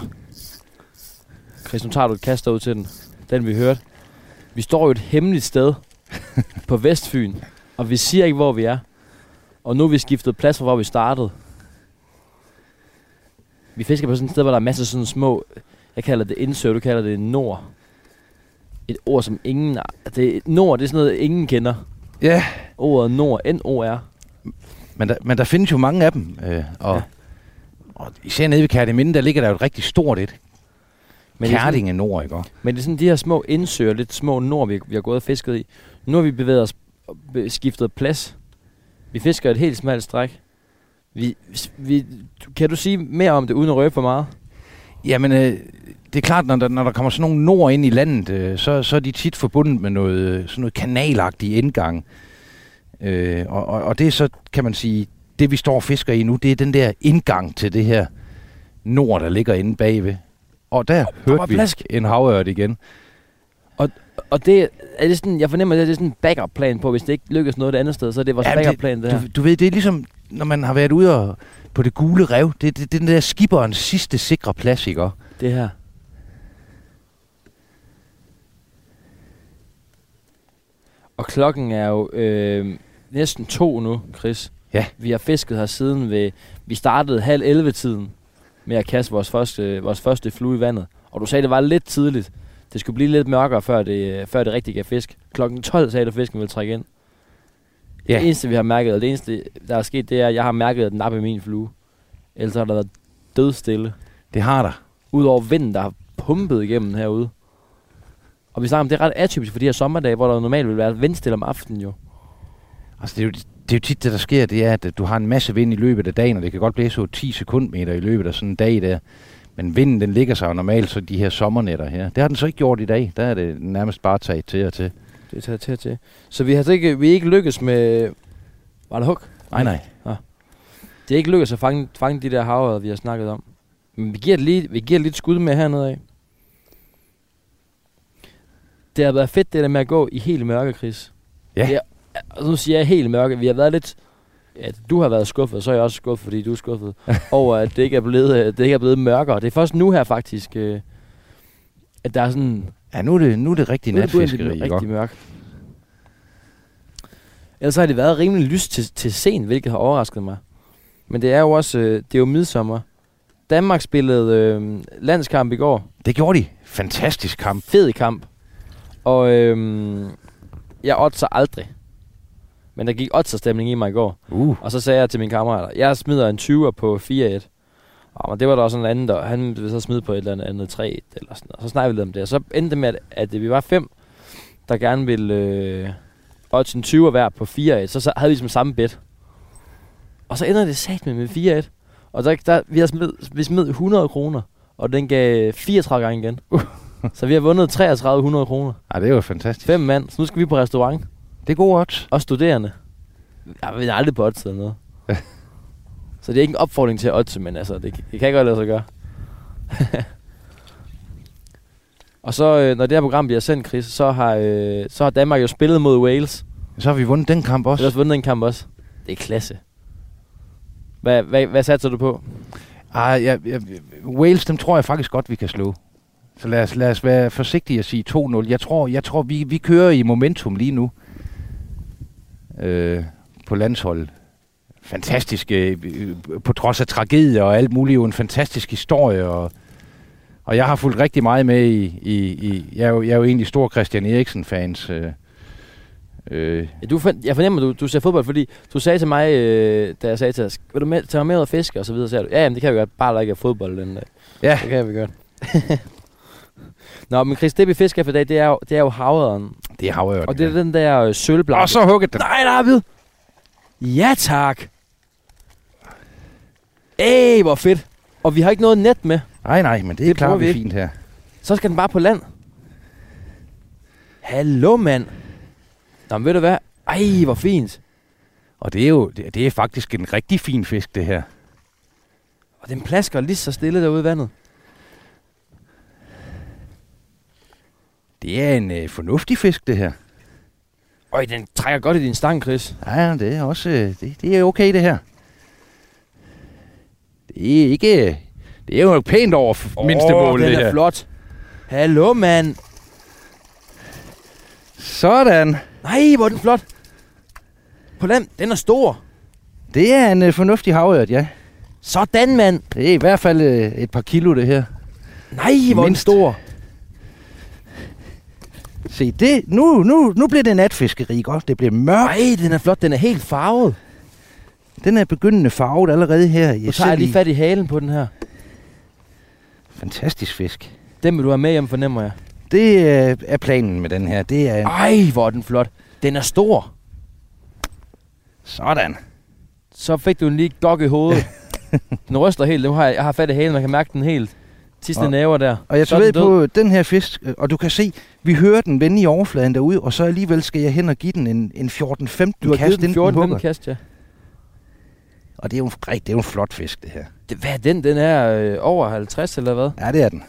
Chris, nu tager du et kast ud til den. Den vi hørte. Vi står jo et hemmeligt sted på Vestfyn. Og vi siger ikke, hvor vi er. Og nu er vi skiftet plads fra, hvor vi startede. Vi fisker på sådan et sted, hvor der er masser af sådan små... Jeg kalder det indsø, du kalder det nord. Et ord, som ingen... Det, nord, det er sådan noget, ingen kender. Ja, Ordet nord, N-O-R. men der, men der findes jo mange af dem. Øh, og, ja. og især nede ved Kærteminde, der ligger der jo et rigtig stort et. Men det, er Nord, ikke men det er sådan de her små indsøer, lidt små nord, vi, vi har gået og fisket i. Nu har vi bevæget os, skiftet plads. Vi fisker et helt smalt stræk. Vi, vi, kan du sige mere om det, uden at røbe for meget? Jamen, øh, det er klart, når der, når der kommer sådan nogle nord ind i landet, øh, så, så er de tit forbundet med noget, øh, sådan noget kanalagtig indgang. Øh, og, og, og det er så, kan man sige, det vi står og fisker i nu, det er den der indgang til det her nord, der ligger inde bagved. Og der var hørte vi plask. en havørt igen. Og det er det sådan, jeg fornemmer, det er sådan en backup-plan på, hvis det ikke lykkes noget et andet sted, så er det vores Jamen, backup-plan, det, her. Du, du ved, det er ligesom, når man har været ude og, på det gule rev, det, det, det er den der skibberens sidste sikre plads, ikke? det her. Og klokken er jo øh, næsten to nu, Chris. Ja. Vi har fisket her siden ved... Vi startede halv 11 tiden med at kaste vores første, vores første flue i vandet. Og du sagde, det var lidt tidligt. Det skulle blive lidt mørkere, før det, før det rigtig gav fisk. Klokken 12 sagde du, at fisken ville trække ind. Ja. Det eneste, vi har mærket, eller det eneste, der er sket, det er, at jeg har mærket et nap i min flue. Ellers har der været dødstille. Det har der. Udover vinden, der har pumpet igennem herude. Og vi snakker om, det er ret atypisk for de her sommerdage, hvor der normalt vil være vindstille om aftenen jo. Altså, det er, jo, det er jo tit det, der sker, det er, at du har en masse vind i løbet af dagen, og det kan godt blæse over 10 sekundmeter i løbet af sådan en dag der. Men vinden, den ligger sig jo normalt, så de her sommernetter her. Det har den så ikke gjort i dag. Der er det nærmest bare taget til og til. Det er taget til og til. Så vi har ikke, vi er ikke lykkes med... Var det hug? Nej, nej. Det er ikke lykkedes at fange, fange de der havørder, vi har snakket om. Men vi giver det lige, vi giver det lidt skud med hernede af. Det har været fedt, det der med at gå i helt mørke, Chris. Ja. Det er, og nu siger jeg helt mørke. Vi har været lidt... Ja, du har været skuffet, så er jeg også skuffet, fordi du er skuffet over, at det ikke er blevet, øh, det ikke er blevet mørkere. Det er først nu her faktisk, øh, at der er sådan... Ja, nu er det, nu er det rigtig nu er det begyndt at natfiskeri, ikke? rigtig mørk. Ellers har det været rimelig lyst til, til sen, hvilket har overrasket mig. Men det er jo også, øh, det er jo midsommer. Danmark spillede øh, landskamp i går. Det gjorde de. Fantastisk kamp. Fed kamp. Og øh, jeg oddser aldrig. Men der gik oddserstemning i mig i går. Uh. Og så sagde jeg til mine kammerater, jeg smider en 20'er på 4-1. Og men det var der også en anden, der, han ville så smide på et eller andet, andet 3 eller sådan noget. Så snakkede vi lidt om det. Og så endte det med, at, at vi var fem, der gerne ville øh, odds en 20'er hver på 4-1. Så, så havde vi som samme bet. Og så ender det sat med med 4-1. Og der, der, vi, har smidt, vi smed 100 kroner, og den gav 34 gange igen. så vi har vundet 3300 kroner. Ej, det er jo fantastisk. Fem mand. Så nu skal vi på restaurant. Det er gode odds. Og studerende. Jeg vil aldrig på odds eller noget. så det er ikke en opfordring til at oddse, men altså, det, det kan godt lade sig gøre. og så, øh, når det her program bliver sendt, Chris, så har, øh, så har Danmark jo spillet mod Wales. Så har vi vundet den kamp Vi har også. også vundet en kamp også. Det er klasse. Hvad, hvad, hvad satser du på? Ah, ja, ja, Wales, dem tror jeg faktisk godt, vi kan slå. Så lad os, lad os være forsigtige og sige 2-0. Jeg tror, jeg tror vi, vi kører i momentum lige nu øh, på landsholdet. Fantastisk, øh, på trods af tragedier og alt muligt, jo en fantastisk historie. Og, og jeg har fulgt rigtig meget med i... i, i jeg, er jo, jeg er jo egentlig stor Christian Eriksen-fans. Øh, øh, Ja, du, jeg fornemmer, du, du ser fodbold, fordi du sagde til mig, øh, da jeg sagde til dig, vil du med, tage mig med ud og fiske, og så videre, så sagde du, ja, jamen, det kan vi godt, bare der ikke er fodbold den dag. ja, Det kan vi godt. Nå, men Chris, det vi fisker for i dag, det er jo, det er jo havøren. det er havørten. Og det er den der øh, sølvblanke. Og så hugget den. Nej, David! Ja, tak! Ej, hvor fedt! Og vi har ikke noget net med. Nej, nej, men det, klarer prøver vi fint her. Så skal den bare på land. Hallo, mand! Nå, men ved du hvad? Ej, hvor fint! Og det er jo det, det er faktisk en rigtig fin fisk, det her. Og den plasker lige så stille derude i vandet. Det er en øh, fornuftig fisk, det her. Øj, den trækker godt i din stang, Chris. Ja, det er også øh, det, det er okay, det her. Det er ikke... Det er jo pænt over oh, mindstemål, den det er her. flot. Hallo, mand! Sådan. Nej, hvor er den flot! På land, den er stor. Det er en øh, fornuftig havørt, ja. Sådan, mand! Det er i hvert fald øh, et par kilo, det her. Nej, hvor er den stor. Se, det, nu, nu, nu bliver det natfiskeri, godt. Det bliver mørkt. Nej, den er flot. Den er helt farvet. Den er begyndende farvet allerede her. Nu tager jeg lige fat i halen på den her. Fantastisk fisk. Den vil du have med hjem, fornemmer jeg. Det øh, er planen med den her. Det er Ej, hvor er den flot. Den er stor. sådan. Så fik du en lige gok i hovedet. den ryster helt. Nu har jeg, jeg har fat i halen, man kan mærke den helt. Sidste næver der. Og jeg tager ved den på den her fisk, øh, og du kan se, vi hører den vende i overfladen derude, og så alligevel skal jeg hen og give den en, en 14-15 Du kast, den inden den 14 hugger. kast, ja. Og det er jo en, det er jo en flot fisk, det her. Det, hvad er den? Den er øh, over 50, eller hvad? Ja, det er den.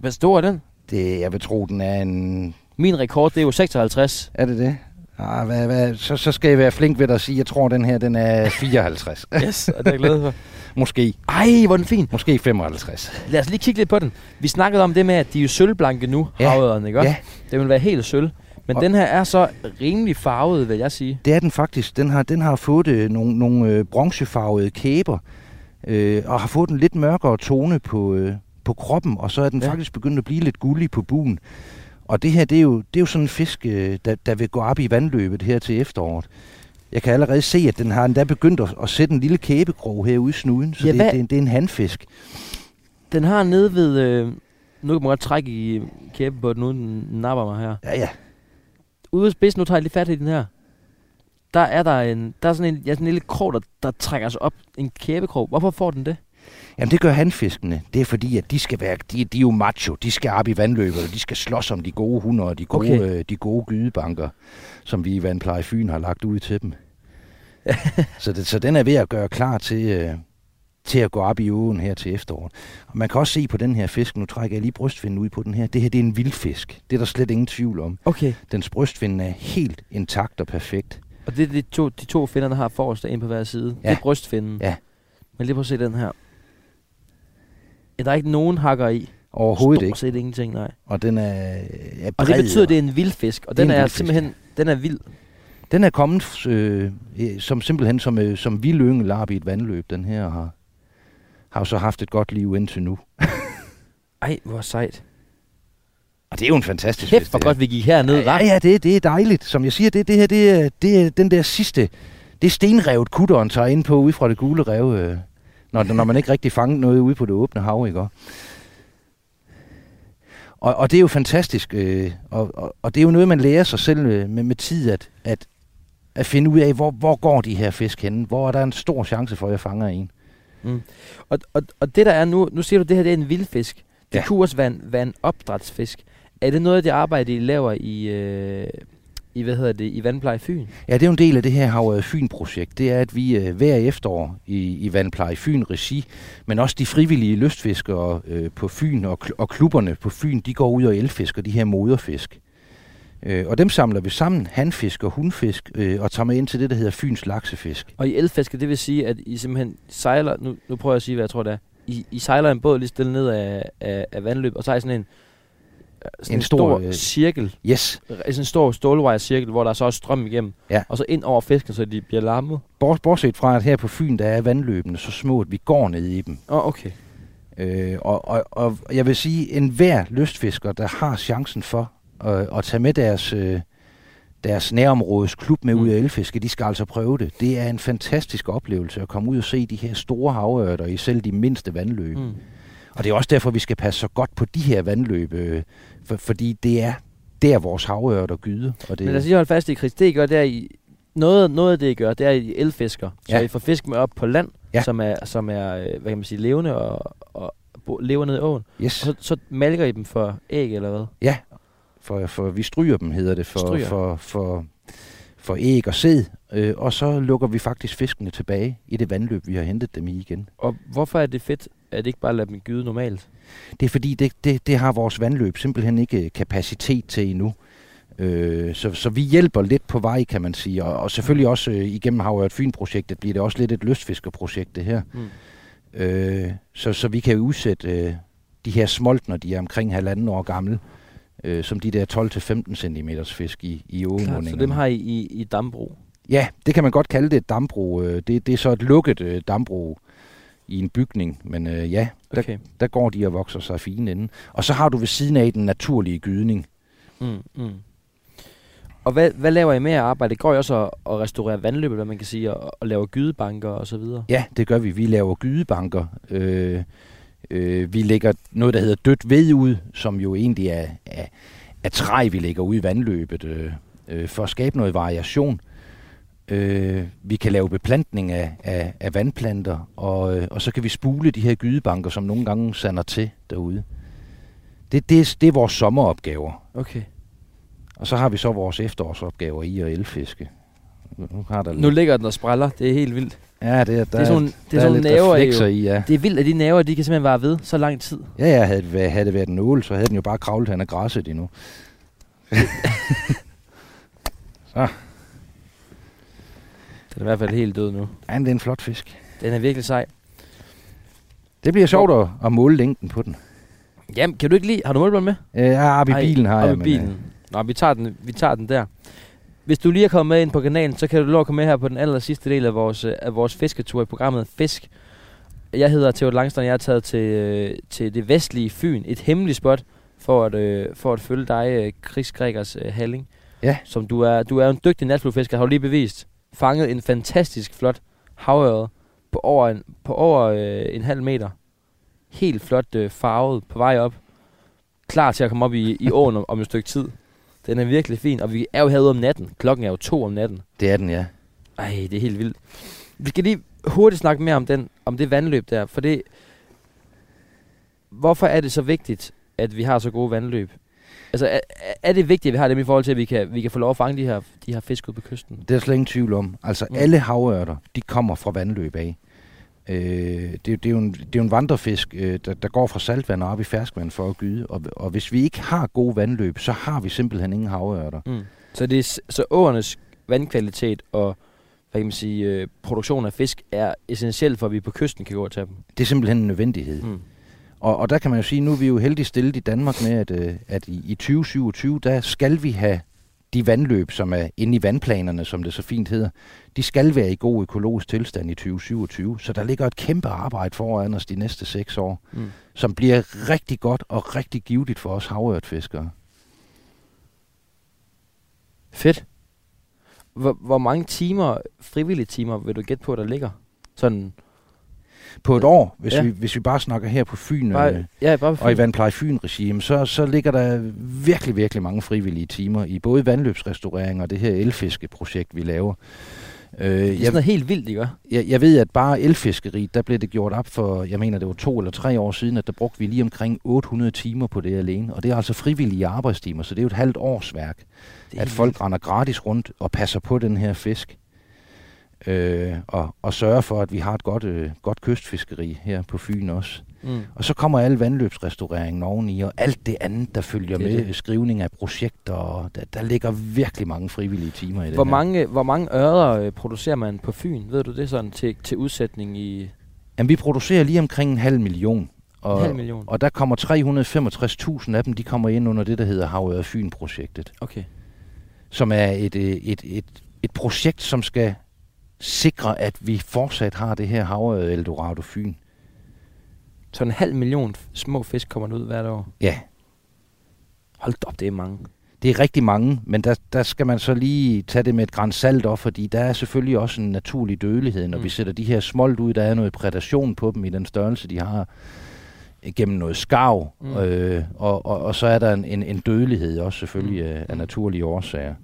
Hvad stor er den? Det, jeg vil tro, den er en... Min rekord, det er jo 56. Er det det? Ah, hvad, hvad, så, så skal jeg være flink ved dig og sige, jeg tror, den her den er 54. Yes, og det er jeg glad for. Måske. Ej, hvor den fin. Måske 55. Lad os lige kigge lidt på den. Vi snakkede om det med, at de er jo sølvblanke nu, Ja. havøderne, ikke? Ja. Det vil være helt sølv. Men Og- den her er så rimelig farvet, vil jeg sige. Det er den faktisk. Den har, den har fået øh, nogle, nogle øh, bronzefarvede kæber, øh, og har fået en lidt mørkere tone på, øh, på kroppen, og så er den ja. faktisk begyndt at blive lidt gullig på buen. Og det her, det er jo, det er jo sådan en fisk, øh, der, der vil gå op i vandløbet her til efteråret. Jeg kan allerede se, at den har endda begyndt at, at sætte en lille kæbekrog herude i snuden, så Ja, det, hvad- det, det er en handfisk. Den har nede ved... Øh, nu kan man godt trække i kæben på den, uden den napper mig her. Ja, ja. Ude ved spidsen, nu tager jeg lige fat i den her. Der er der en, der er sådan en, ja, sådan en lille krog, der, der trækker sig op. En kæbekrog. Hvorfor får den det? Jamen det gør handfiskene. Det er fordi, at de skal være, de, de er jo macho. De skal op i vandløbet, og de skal slås om de gode hunder og de gode, Okay. øh, de gode gydebanker, som vi i Vandpleje Fyn har lagt ud til dem. så, det, så den er ved at gøre klar til, øh, til at gå op i åen her til efteråret. Og man kan også se på den her fisk, nu trækker jeg lige brystfinden ud på den her, det her det er en vildfisk. Det er der slet ingen tvivl om. Okay. Dens brystfinde er helt intakt og perfekt. Og det er de to, de to finder, der har forrest en på hver side. Ja. Det er brystfinden. Ja. Men lige prøv at se den her. Ja, der er ikke nogen hakker i. Overhovedet Stort ikke. set ingenting, nej. Og den er, er Og bred det betyder, at det er en vild fisk. Og Det er den en er, fisk, simpelthen, den er vild. Den er kommet øh, øh, som simpelthen som, øh, som vild yngel i et vandløb, den her og har, har jo så haft et godt liv indtil nu. Ej, hvor sejt. Og det er jo en fantastisk Kæft, hvor godt vi gik herned, her. hva'? Ja, ja, det, det er dejligt. Som jeg siger, det, det her, det er, det er den der sidste, det er stenrevet kutteren tager ind på ude fra det gule rev, øh, når, når man ikke rigtig fanger noget ude på det åbne hav, ikke? Og, og det er jo fantastisk, øh, og, og, og det er jo noget, man lærer sig selv øh, med, med tid, at, at, at finde ud af, hvor, hvor går de her fisk henne? Hvor er der en stor chance for, at jeg fanger en? Mm. Og, og, og det der er nu, nu siger du, at det her det er en vildfisk. Det Ja. kunne også være en, være en opdrætsfisk. Er det noget af det arbejde, I laver i, øh, i hvad hedder det, i Vandpleje Fyn? Ja, det er jo en del af det her Havred Fyn-projekt. Det er, at vi øh, hver efterår i, i Vandpleje Fyn regi, men også de frivillige lystfiskere øh, på Fyn og, og klubberne på Fyn, de går ud og elfisker de her moderfisk. Øh, og dem samler vi sammen, handfisk og hundfisk, øh, og tager med ind til det, der hedder Fyns laksefisk. Og i elfiske, det vil sige, at I simpelthen sejler, nu, nu prøver jeg at sige, hvad jeg tror det er. I, I sejler en båd lige stille ned af, af, af vandløb, og I sådan en, sådan en, En stor, stor, øh, cirkel, Yes, sådan en stor stålwire-cirkel, hvor der så er strøm igennem, Ja. og så ind over fisken, så de bliver lammet. Bort- bortset fra, at her på Fyn, der er vandløbene så små, at vi går ned i dem. Åh, oh, okay. Øh, og, og, og jeg vil sige, en hver lystfisker, der har chancen for øh, at tage med deres, øh, deres nærområdes klub med Mm. ud af elfiske, de skal altså prøve det. Det er en fantastisk oplevelse at komme ud og se de her store havørter i selv de mindste vandløb. Mm. Og det er også derfor, vi skal passe så godt på de her vandløb, øh, for, fordi det er der, vores havørter gyder. Og det, Men lad os lige holde fast i, Chris, det I gør, det er, I, noget, noget af det I gør, det er, at I elfisker. Så Ja. I får fisk med op på land, Ja. som er, som er øh, hvad kan man sige, levende og, og bo- lever ned i åen. yes. Og så, så malker I dem for æg, eller hvad? Ja, for, for vi stryger dem, hedder det, for, Stryger. for, for, for æg og sæd. Øh, og så lukker vi faktisk fiskene tilbage i det vandløb, vi har hentet dem i igen. Og hvorfor er det fedt, at det ikke bare lader dem gyde normalt? Det er fordi, det, det, det har vores vandløb simpelthen ikke øh, kapacitet til endnu. Øh, så, så vi hjælper lidt på vej, kan man sige. Og, og selvfølgelig også øh, igennem Havørt Fyn-projektet bliver det også lidt et lystfiskerprojekt, det her. Mm. Øh, så, så vi kan udsætte øh, de her smolt, når de er omkring halvanden år gamle, øh, som de der 12-15 cm fisk i, i ågemundingerne. så dem har I i, i dambrug. Ja, det kan man godt kalde det et dambrug. Øh, Det, det er så et lukket øh, dambrug i en bygning, men øh, ja, der, Okay. der går de og vokser sig fine inden. Og så har du ved siden af den naturlige gydning. Mm, mm. Og hvad, hvad laver I med at arbejde? Går I også og, og restaurerer vandløbet, hvad man kan sige, og, og laver gydebanker og så videre? Ja, det gør vi. Vi laver gydebanker. Øh, øh, vi lægger noget, der hedder dødt ved ud, som jo egentlig er, er, er træ, vi lægger ud i vandløbet, øh, øh, for at skabe noget variation. Øh, vi kan lave beplantning af, af, af vandplanter, og, øh, og så kan vi spule de her gydebanker, som nogle gange sander til derude. Det, det, det er vores sommeropgaver. Okay. Og så har vi så vores efterårsopgaver i at elfiske. Nu, har der Nu ligger den og spræller. Det er helt vildt. Ja, det er, der det er sådan, det der er sådan i, reflekser jo. i, ja. Det er vildt, at de næver, de kan simpelthen være ved så lang tid. Ja, ja, havde det, været, havde det været en ål, så havde den jo bare kravlet hen ad græsset endnu. så. Den er i hvert fald helt død nu. Ja, det er en flot fisk. Den er virkelig sej. Det bliver sjovt at, at måle længden på den. Jamen, kan du ikke lide... Har du målbånd med? Øh, ja, oppe i Ej, bilen har oppe jeg. i men, bilen. øh, Nå, vi tager, den, vi tager den der. Hvis du lige er kommet med ind på kanalen, så kan du lov at komme med her på den aller sidste del af vores, øh, af vores fisketur i programmet Fisk. Jeg hedder Theo Langstrand, jeg er taget til, øh, til det vestlige Fyn, et hemmeligt spot, for at, øh, for at følge dig, øh, Chris Gregers øh, Halling. Ja. Som du er, du er en dygtig natflugfisker, har du lige bevist. Fanget en fantastisk flot havørred på over en, på over, øh, en halv meter. Helt flot øh, farvet på vej op. Klar til at komme op i, i åen om, om et stykke tid. Den er virkelig fin, og vi er jo herude om natten. Klokken er jo to om natten. Det er den, ja. Ej, det er helt vildt. Vi skal lige hurtigt snakke mere om, den, om det vandløb der, for det... Hvorfor er det så vigtigt, at vi har så gode vandløb? Altså, er, er det vigtigt, at vi har dem i forhold til, at vi kan, vi kan få lov at fange de her, de her fisk ud på kysten? Det er slet ingen tvivl om. Altså, Mm. alle havørter, de kommer fra vandløb af. Øh, det, det, er jo en, det er jo en vandrefisk, øh, der, der går fra saltvand og op i ferskvand for at gyde. Og, og hvis vi ikke har gode vandløb, så har vi simpelthen ingen havørter. Mm. Så, det er, så åernes vandkvalitet og hvad kan man sige, øh, produktion af fisk er essentielt for, at vi på kysten kan gå og tage dem. Det er simpelthen en nødvendighed. Mm. Og, og der kan man jo sige, nu er vi jo heldigt stillet i Danmark med, at, øh, at i, i 2027, der skal vi have de vandløb, som er inde i vandplanerne, som det så fint hedder, de skal være i god økologisk tilstand i 2027. Så der ligger et kæmpe arbejde foran os de næste seks år, Mm. som bliver rigtig godt og rigtig givetigt for os havørtfiskere. Fedt. Hvor, hvor mange timer, frivillige timer, vil du gætte på, der ligger? Sådan, På et år, hvis, Ja. vi, hvis vi bare snakker her på Fyn, bare, øh, ja, bare og i Vandpleje Fyn regime, så, så ligger der virkelig, virkelig mange frivillige timer i både vandløbsrestaurering og det her elfiskeprojekt, vi laver. Øh, Det er sådan jeg, noget helt vildt, ikke? jeg, jeg ved, at bare elfiskeri, der blev det gjort op for, jeg mener, det var to eller tre år siden, at der brugte vi lige omkring 800 timer på det alene. Og det er altså frivillige arbejdstimer, så det er jo et halvt års værk, at folk render gratis rundt og passer på den her fisk. Øh, og, og sørger for, at vi har et godt, øh, godt kystfiskeri her på Fyn også. Mm. Og så kommer alle vandløbsrestaureringen oveni, og alt det andet, der følger Det med, det. skrivning af projekter, og der, der ligger virkelig mange frivillige timer i det Hvor mange, hvor mange ørder øh, producerer man på Fyn? Ved du det sådan til, til udsætning i Jamen, vi producerer lige omkring en halv million. Og, en halv million? og der kommer 365.000 af dem, de kommer ind under det, der hedder Havøret Fyn-projektet, Okay. som er et, øh, et, et, et projekt, som skal sikre, at vi fortsat har det her Havøret Eldorado Fyn. Så en halv million små fisk kommer ud hvert år. Ja, Hold op, det er mange. det er rigtig mange, men der, der skal man så lige tage det med et græns salt op, fordi der er selvfølgelig også en naturlig dødelighed, når Mm. mm. vi sætter de her smolt ud, der er noget predation på dem i den størrelse, de har øh, gennem noget skav, Mm. mm. øh, og, og, og så er der en, en, en dødelighed også selvfølgelig Mm. mm. af, af Mm. naturlige årsager.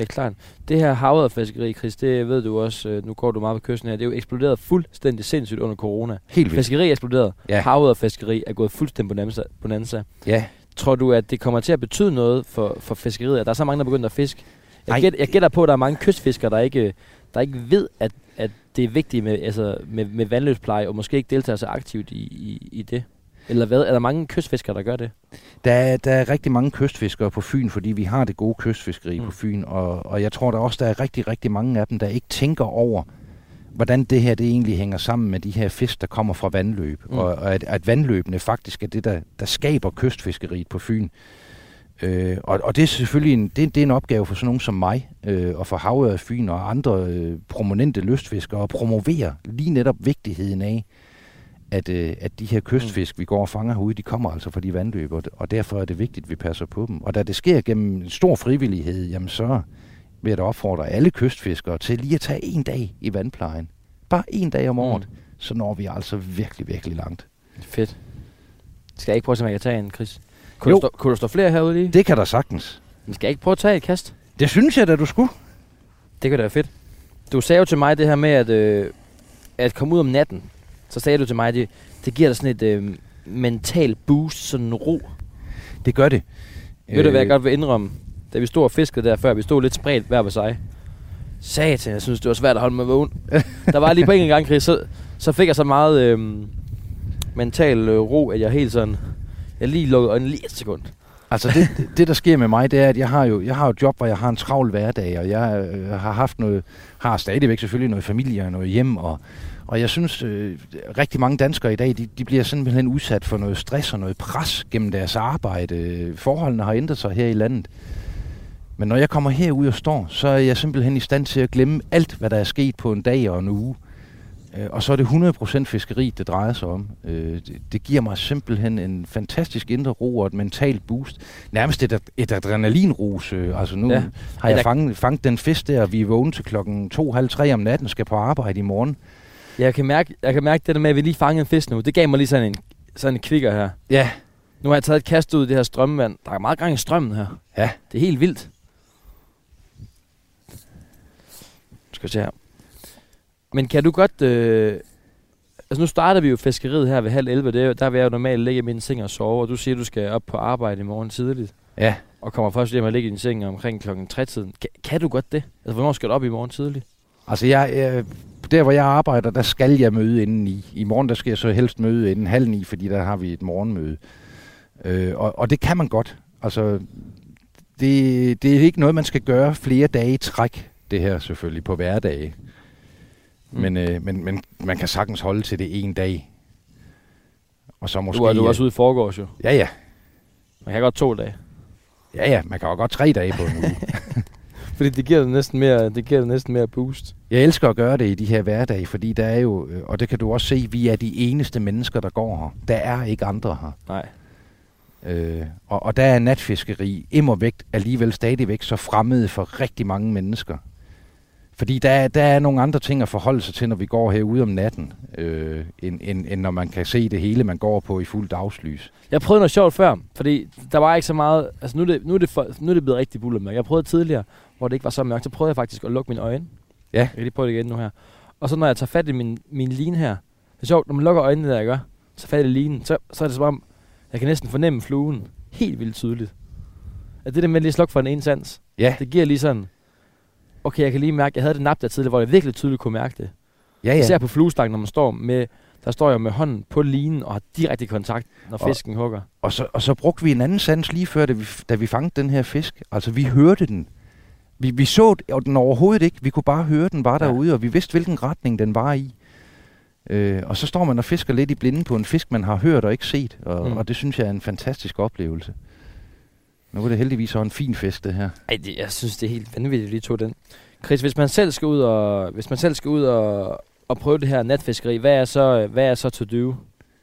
Ja, klart. Det her havørfiskeri, Chris, det ved du også, øh, nu går du meget på kysten her, det er jo eksploderet fuldstændig sindssygt under corona. Helt vildt. Fiskeri er eksploderet. Ja. Havørfiskeri er gået fuldstændig bonanza. bonanza. Ja, Tror du, at det kommer til at betyde noget for, for fiskeriet, at der er så mange, der begynder at fiske? Jeg, gæt, jeg gætter på, at der er mange kystfiskere, der ikke, der ikke ved, at, at det er vigtigt med, altså, med, med vandløbspleje, og måske ikke deltager så aktivt i, i, i det. Eller hvad? Er der mange kystfiskere, der gør det? der er, der er rigtig mange kystfiskere på Fyn, fordi vi har det gode kystfiskeri Mm. på Fyn, og, og jeg tror der også, der er rigtig, rigtig mange af dem, der ikke tænker over, hvordan det her det egentlig hænger sammen med de her fisk, der kommer fra vandløb. Mm. Og, og at, at vandløbene faktisk er det, der, der skaber kystfiskeriet på Fyn. Øh, og, og det er selvfølgelig en, det, det er en opgave for sådan nogen som mig, øh, og for Havøret Fyn og andre øh, prominente lystfiskere, at promovere lige netop vigtigheden af, at, øh, at de her kystfisk, vi går og fanger herude, de kommer altså fra de vandløb, og, derfor er det vigtigt, at vi passer på dem. Og da det sker gennem en stor frivillighed, jamen så vil jeg da opfordre alle kystfiskere til lige at tage en dag i vandplejen. Bare en dag om året, Mm. så når vi altså virkelig, virkelig langt. Fedt. Skal jeg ikke prøve at se, om jeg kan tage en, Chris? Kunne, Jo. der stå, kunne der stå flere herude lige? Det kan der sagtens. Men skal jeg ikke prøve at tage et kast? Det synes jeg da, du skulle. Det kan da være fedt. Du sagde jo til mig det her med, at, øh, at komme ud om natten. Så sagde du til mig, at det, det giver dig sådan et øh, mental boost, sådan en ro. Det gør det. Øh, Ved du, hvad jeg godt vil indrømme? Da vi stod og fiskede der før, vi stod lidt spredt hver ved sig. Satan, jeg synes, det var svært at holde mig vågen. der var lige på en gang, Chris, så, så fik jeg så meget øh, mental øh, ro, at jeg helt sådan... Jeg lige lukkede øjnene lige et sekund. Altså det, det, der sker med mig, det er, at jeg har jo jeg har et job, hvor jeg har en travl hverdag, og jeg øh, har haft noget, har stadigvæk selvfølgelig noget familie og noget hjem, og, og jeg synes, øh, rigtig mange danskere i dag, de, de bliver simpelthen udsat for noget stress og noget pres gennem deres arbejde. Forholdene har ændret sig her i landet. Men når jeg kommer herud og står, så er jeg simpelthen i stand til at glemme alt, hvad der er sket på en dag og en uge. Øh, og så er det 100% fiskeri, det drejer sig om. Øh, det, giver mig simpelthen en fantastisk indre ro og et mentalt boost. Nærmest et, et adrenalinrus. Øh, altså nu ja. har jeg fanget, fanget den fisk der, og vi er vågne til klokken 2.30 om natten, skal på arbejde i morgen. Jeg kan mærke, jeg kan mærke det der med, at vi lige fangede en fisk nu. Det gav mig lige sådan en, sådan en kvikker her. Ja. Nu har jeg taget et kast ud i det her strømmevand. Der er meget gang i strømmen her. Ja. Det er helt vildt. Skal vi se her. Men kan du godt... Øh, altså nu starter vi jo fiskeriet her ved halv 11. Det er, der vil jeg jo normalt ligge i min seng og sove, og du siger, at du skal op på arbejde i morgen tidligt. Ja. Og kommer først hjem og ligge i din seng omkring klokken 3-tiden. Kan, kan du godt det? Altså, hvornår skal du op i morgen tidligt? Altså, jeg, øh, der hvor jeg arbejder, der skal jeg møde inden i. I morgen, der skal jeg så helst møde inden halv ni, fordi der har vi et morgenmøde. Øh, og, og det kan man godt. Altså, det, det er ikke noget, man skal gøre flere dage i træk, det her selvfølgelig, på hverdage. Mm. Men, øh, men, men man kan sagtens holde til det en dag. Og så måske... Du er, du også ude i forgårs jo. Ja, ja. Man kan godt to dage. Ja, ja. Man kan jo godt tre dage på en uge. fordi det giver næsten mere, det giver næsten mere boost. Jeg elsker at gøre det i de her hverdage, fordi der er jo, øh, og det kan du også se, vi er de eneste mennesker, der går her. Der er ikke andre her. Nej. Øh, og, og der er natfiskeri immer vægt alligevel stadigvæk så fremmed for rigtig mange mennesker. Fordi der, der er nogle andre ting at forholde sig til, når vi går herude om natten, øh, end, end, end når man kan se det hele, man går på i fuld dagslys. Jeg prøvede noget sjovt før, fordi der var ikke så meget... Altså nu er det, nu er det, for, nu er det blevet rigtig bullermørkt. Jeg prøvede tidligere, hvor det ikke var så mørkt, så prøvede jeg faktisk at lukke mine øjne. Ja. Jeg kan lige prøve det igen nu her. Og så når jeg tager fat i min, min line her, det er sjovt, når man lukker øjnene, der jeg gør, så fat i linen, så, så er det som om, jeg kan næsten fornemme fluen helt vildt tydeligt. At det der med lige at slukke for en ene sans, ja. det giver lige sådan, okay, jeg kan lige mærke, jeg havde det nap der tidligere, hvor jeg virkelig tydeligt kunne mærke det. Ja, ja. Især på fluestangen, når man står med, der står jeg med hånden på linen og har direkte kontakt, når og, fisken hugger. Og så, og så brugte vi en anden sans lige før, da vi, da vi fangede den her fisk. Altså, vi hørte den. Vi, vi så den overhovedet ikke. Vi kunne bare høre, den var ja. derude, og vi vidste, hvilken retning den var i. Øh, og så står man og fisker lidt i blinden på en fisk, man har hørt og ikke set. Og, mm. og det synes jeg er en fantastisk oplevelse. Nu er det heldigvis også en fin fisk, det her. Ej, det, jeg synes, det er helt vanvittigt, at lige tog den. Chris, hvis man selv skal ud og, hvis man selv skal ud og, og prøve det her natfiskeri, hvad er så, hvad er så to do?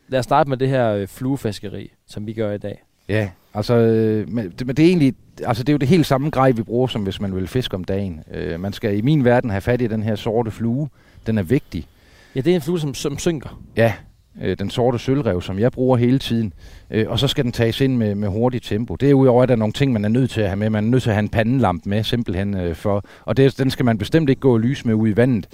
Lad os starte med det her øh, fluefiskeri, som vi gør i dag. Ja, altså, øh, men, det, men det er egentlig, altså det er jo det helt samme grej, vi bruger, som hvis man vil fiske om dagen. Øh, man skal i min verden have fat i den her sorte flue. Den er vigtig. Ja, det er en flue, som, som synker. Ja, øh, den sorte sølvrev, som jeg bruger hele tiden. Øh, og så skal den tages ind med, med hurtigt tempo. Derudover er der nogle ting, man er nødt til at have med. Man er nødt til at have en pandelamp med, simpelthen øh, for. Og det, den skal man bestemt ikke gå og lyse med ud i vandet.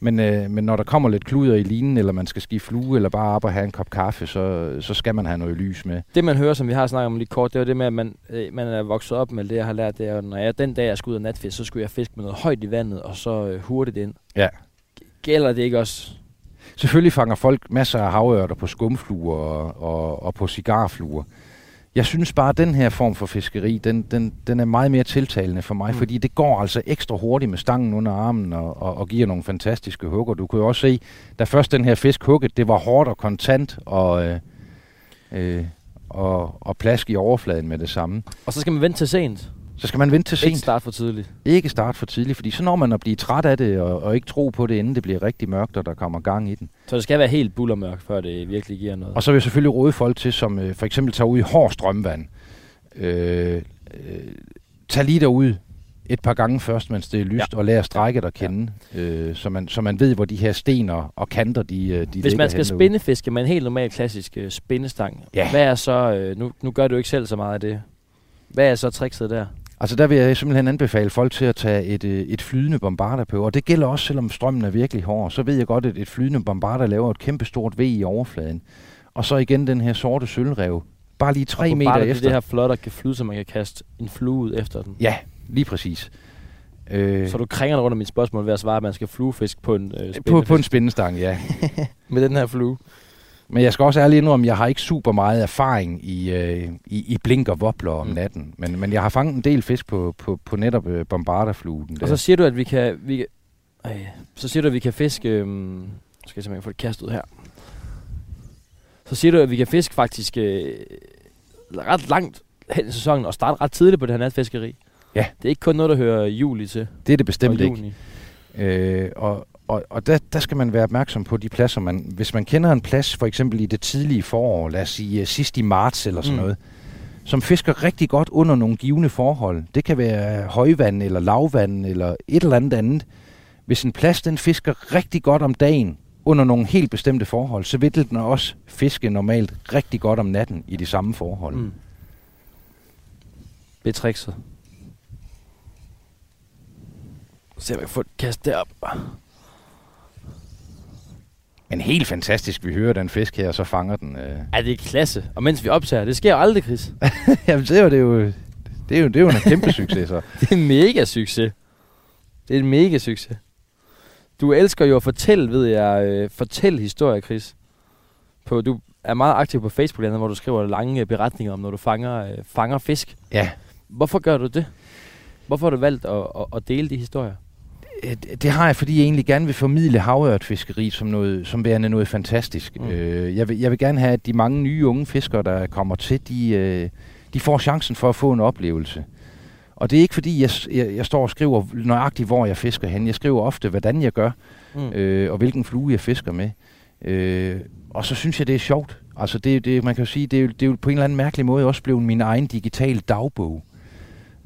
Men, øh, men når der kommer lidt kluder i linen, eller man skal skifte flue, eller bare op og have en kop kaffe, så, så skal man have noget lys med. Det man hører, som vi har snakket om lige kort, det er det med, at man, øh, man er vokset op med det, jeg har lært, det er, når jeg den dag, jeg skulle ud af natfisk, så skulle jeg fiske med noget højt i vandet, og så øh, hurtigt ind. Ja. Gælder det ikke også Selvfølgelig fanger folk masser af havørter på skumfluer og, og, og på cigarfluer. Jeg synes bare, at den her form for fiskeri, den, den, den er meget mere tiltalende for mig, mm. fordi det går altså ekstra hurtigt med stangen under armen og, og, og giver nogle fantastiske hugger. Du kan jo også se, da først den her fisk hugget, det var hårdt og kontant og, øh, øh, og, og plask i overfladen med det samme. Og så skal man vente til sent. Så skal man vente til sent. Ikke starte for tidligt. Ikke starte for tidligt, fordi så når man at blive træt af det, og, og ikke tro på det, inden det bliver rigtig mørkt, og der kommer gang i den. Så det skal være helt bullermørkt, før det virkelig giver noget. Og så vil jeg selvfølgelig råde folk til, som øh, for eksempel tager ud i hård strømvand. Øh, øh, tag lige derud et par gange først, mens det er lyst, ja. og lær at strække dig kende, ja. øh, så, man, så man ved, hvor de her stener og kanter, de, øh, de Hvis man skal spindefiske med en helt normal klassisk øh, spindestang, ja. hvad er så, øh, nu, nu gør du ikke selv så meget af det, hvad er så trickset der? Altså der vil jeg simpelthen anbefale folk til at tage et, øh, et flydende bombarder på, og det gælder også, selvom strømmen er virkelig hård. Så ved jeg godt, at et flydende bombarder laver et kæmpe stort V i overfladen. Og så igen den her sorte sølvrev. Bare lige tre meter bare det, efter. det her flot, der kan flyde, så man kan kaste en flue ud efter den. Ja, lige præcis. Øh, Så du krænger rundt om mit spørgsmål ved at svare, at man skal fluefisk på en øh, på, på en spændefisk spændestang, ja. med den her flue. Men jeg skal også ærligt indrømme, at jeg har ikke super meget erfaring i, øh, i, i blink og wobbler om Mm. natten. Men, men jeg har fanget en del fisk på, på, på netop øh, bombarderfluen. Og så siger du, at vi kan... Vi kan øh, så siger du, at vi kan fiske... Øhm, skal jeg simpelthen få det kastet ud her. Så siger du, at vi kan fiske faktisk øh, ret langt hen i sæsonen og starte ret tidligt på det her natfiskeri. Ja. Det er ikke kun noget, der hører juli til. det er det bestemt ikke. Øh, og og, og der, der skal man være opmærksom på de pladser, man... Hvis man kender en plads, for eksempel i det tidlige forår, lad os sige øh, sidst i marts eller sådan Mm. noget, som fisker rigtig godt under nogle givende forhold. Det kan være højvand eller lavvand eller et eller andet andet. Hvis en plads, den fisker rigtig godt om dagen under nogle helt bestemte forhold, så vil den også fiske normalt rigtig godt om natten i de samme forhold. Mm. Det trickset. Se om jeg kan få et kast derop. Men helt fantastisk, vi hører den fisk her, og så fanger den. Øh. Ja, det er klasse. Og mens vi optager, det sker jo aldrig, Chris. Jamen, det er jo, det er jo, det er jo, det er jo en kæmpe succes, så. Det er en mega succes. Det er en mega succes. Du elsker jo at fortælle, ved jeg, øh, fortælle historier, Chris. På, du er meget aktiv på Facebook, hvor du skriver lange beretninger om, når du fanger, øh, fanger fisk. Ja, Hvorfor gør du det? Hvorfor har du valgt at, at, at dele de historier? Øh, det- har jeg, fordi jeg egentlig gerne vil formidle havørtfiskeri som, noget, som værende noget fantastisk. Mm. Øh, jeg, vil, jeg vil gerne have, at de mange nye unge fiskere, der kommer til, de, øh, de får chancen for at få en oplevelse. Og det er ikke fordi, jeg, jeg, jeg står og skriver nøjagtigt, hvor jeg fisker hen. Jeg skriver ofte, hvordan jeg gør, Mm. øh, og hvilken flue jeg fisker med. Øh, og så synes jeg, det er sjovt. Altså, det, det, man kan jo sige, det er, jo, det er jo på en eller anden mærkelig måde også blevet min egen digitale dagbog.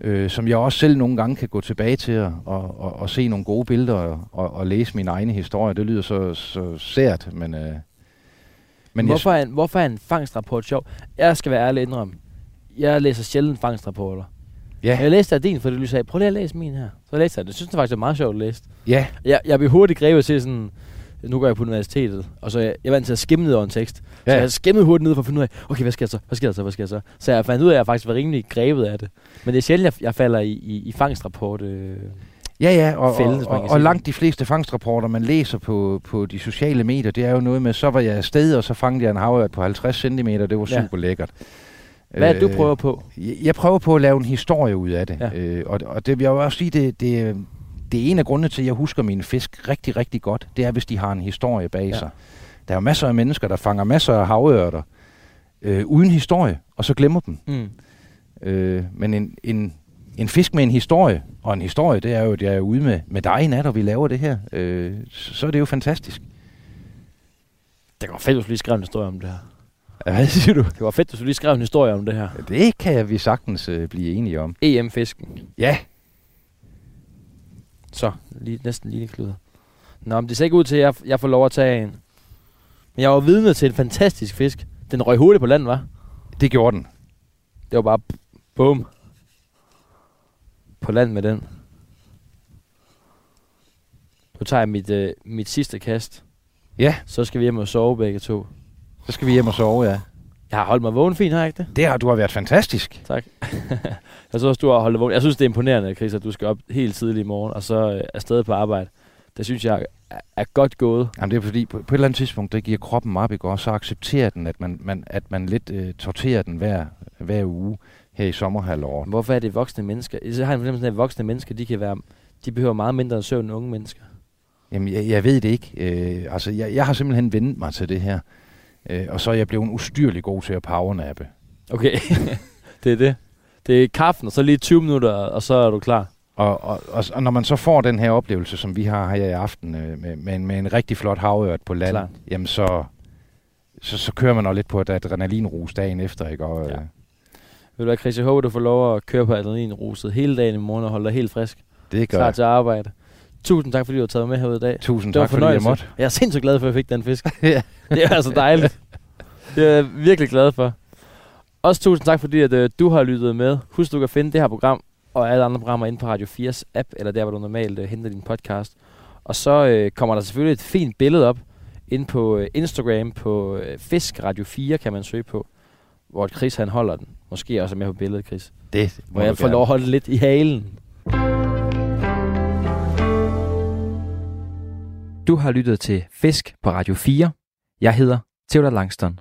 Øh, som jeg også selv nogle gange kan gå tilbage til og, og, og, og se nogle gode billeder og, og, og læse mine egne historier. Det lyder så, så sært, men... Øh, Men hvorfor, er en, hvorfor er en fangstrapport sjov? Jeg skal være ærlig indrømme. Jeg læser sjældent fangstrapporter. Jeg, ja, Jeg læste af din, fordi du sagde, prøv lige at læse min her. Så læste jeg det. Jeg synes det faktisk er meget sjovt at læse. ja, Jeg, jeg blev hurtigt grebet til sådan, nu går jeg på universitetet, og så jeg, jeg var vant til at skimme ned over en tekst. Ja. Så jeg skimmede hurtigt ned for at finde ud af, okay, hvad sker der så? Hvad sker der så? Hvad sker der så? Så jeg fandt ud af, at jeg faktisk var rimelig grebet af det. Men det er sjældent, jeg, jeg falder i, i, i fangstrapport. Øh. ja, ja og, Fælde, og, og, og langt de fleste fangstrapporter, man læser på, på de sociale medier, det er jo noget med, så var jeg afsted, og så fangede jeg en havørt på 50 cm. Det var Ja. super lækkert. Hvad er det, du Øh, prøver på? Jeg jeg prøver på at lave en historie ud af det. Ja. Øh, og, og det vil jeg jo også sige, det, det, det er en af grundene til, at jeg husker mine fisk rigtig, rigtig godt. Det er, hvis de har en historie bag ja. sig. Der er jo masser af mennesker, der fanger masser af havørter øh, uden historie, og så glemmer dem. Mm. Øh, men en, en, en fisk med en historie, og en historie, det er jo, at jeg er ude med, med dig i nat, og vi laver det her. Øh, så så er det jo fantastisk. Det var fedt, hvis du lige skrev en historie om det her. Hvad siger du? Det var fedt, hvis du lige skrev en historie om det her. Det kan vi sagtens øh, blive enige om. EM-fisken. Ja, Så, lige, næsten lige kluder. Nå, men det ser ikke ud til, at jeg, jeg får lov at tage en. Men jeg var vidne til en fantastisk fisk. Den røg hurtigt på land, var? det gjorde den. Det var bare bum. På land med den. Nu tager jeg mit, øh, mit sidste kast. Ja, Så skal vi hjem og sove begge to. så skal vi hjem og sove, ja. Jeg har holdt mig vågen fint, har jeg ikke det? Det har du har været fantastisk. Tak. jeg så også, du har holdt dig vågen. Jeg synes, det er imponerende, Chris, at du skal op helt tidligt i morgen, og så øh, afsted på arbejde. Det synes jeg er, godt gået. Jamen det er fordi, på, på et eller andet tidspunkt, der giver kroppen op, ikke? og så accepterer den, at man, man, at man lidt øh, torterer den hver, hver uge her i sommerhalvåret. Hvorfor er det voksne mennesker? Jeg har en fornemmelse af, at voksne mennesker, de kan være, de behøver meget mindre søvn end unge mennesker. Jamen, jeg, jeg ved det ikke. Øh, altså, jeg, jeg har simpelthen vendt mig til det her. Øh, og så er jeg blevet ustyrlig god til at powernappe. Okay, det er det. Det er kaffen, og så lige 20 minutter, og så er du klar. Og, og, og, og når man så får den her oplevelse, som vi har her i aften, øh, med, med, en, med en rigtig flot havørt på land, Klart. jamen så, så, så kører man også lidt på et adrenalinrus dagen efter, ikke? Og, Ja. ja. Ved du hvad, Chris, jeg håber, du får lov at køre på adrenalinruset hele dagen i morgen og holde dig helt frisk. Det gør Klar til arbejde. Tusind tak, fordi du har taget med herude i dag. Tusind Det var tak, fordi jeg måtte. Jeg er sindssygt glad for, at jeg fik den fisk. Ja. Det er altså dejligt. Det er jeg virkelig glad for. Også tusind tak, fordi at, øh, du har lyttet med. Husk, du kan finde det her program og alle andre programmer inde på Radio 4's app, eller der, hvor du normalt øh, henter din podcast. Og så øh, kommer der selvfølgelig et fint billede op ind på øh, Instagram på øh, Fisk Radio 4, kan man søge på, hvor Chris han holder den. Måske også er med på billedet, Chris. Det Hvor jeg får lov at holde det lidt i halen. Du har lyttet til Fisk på Radio 4. Jeg hedder Theodor Langston.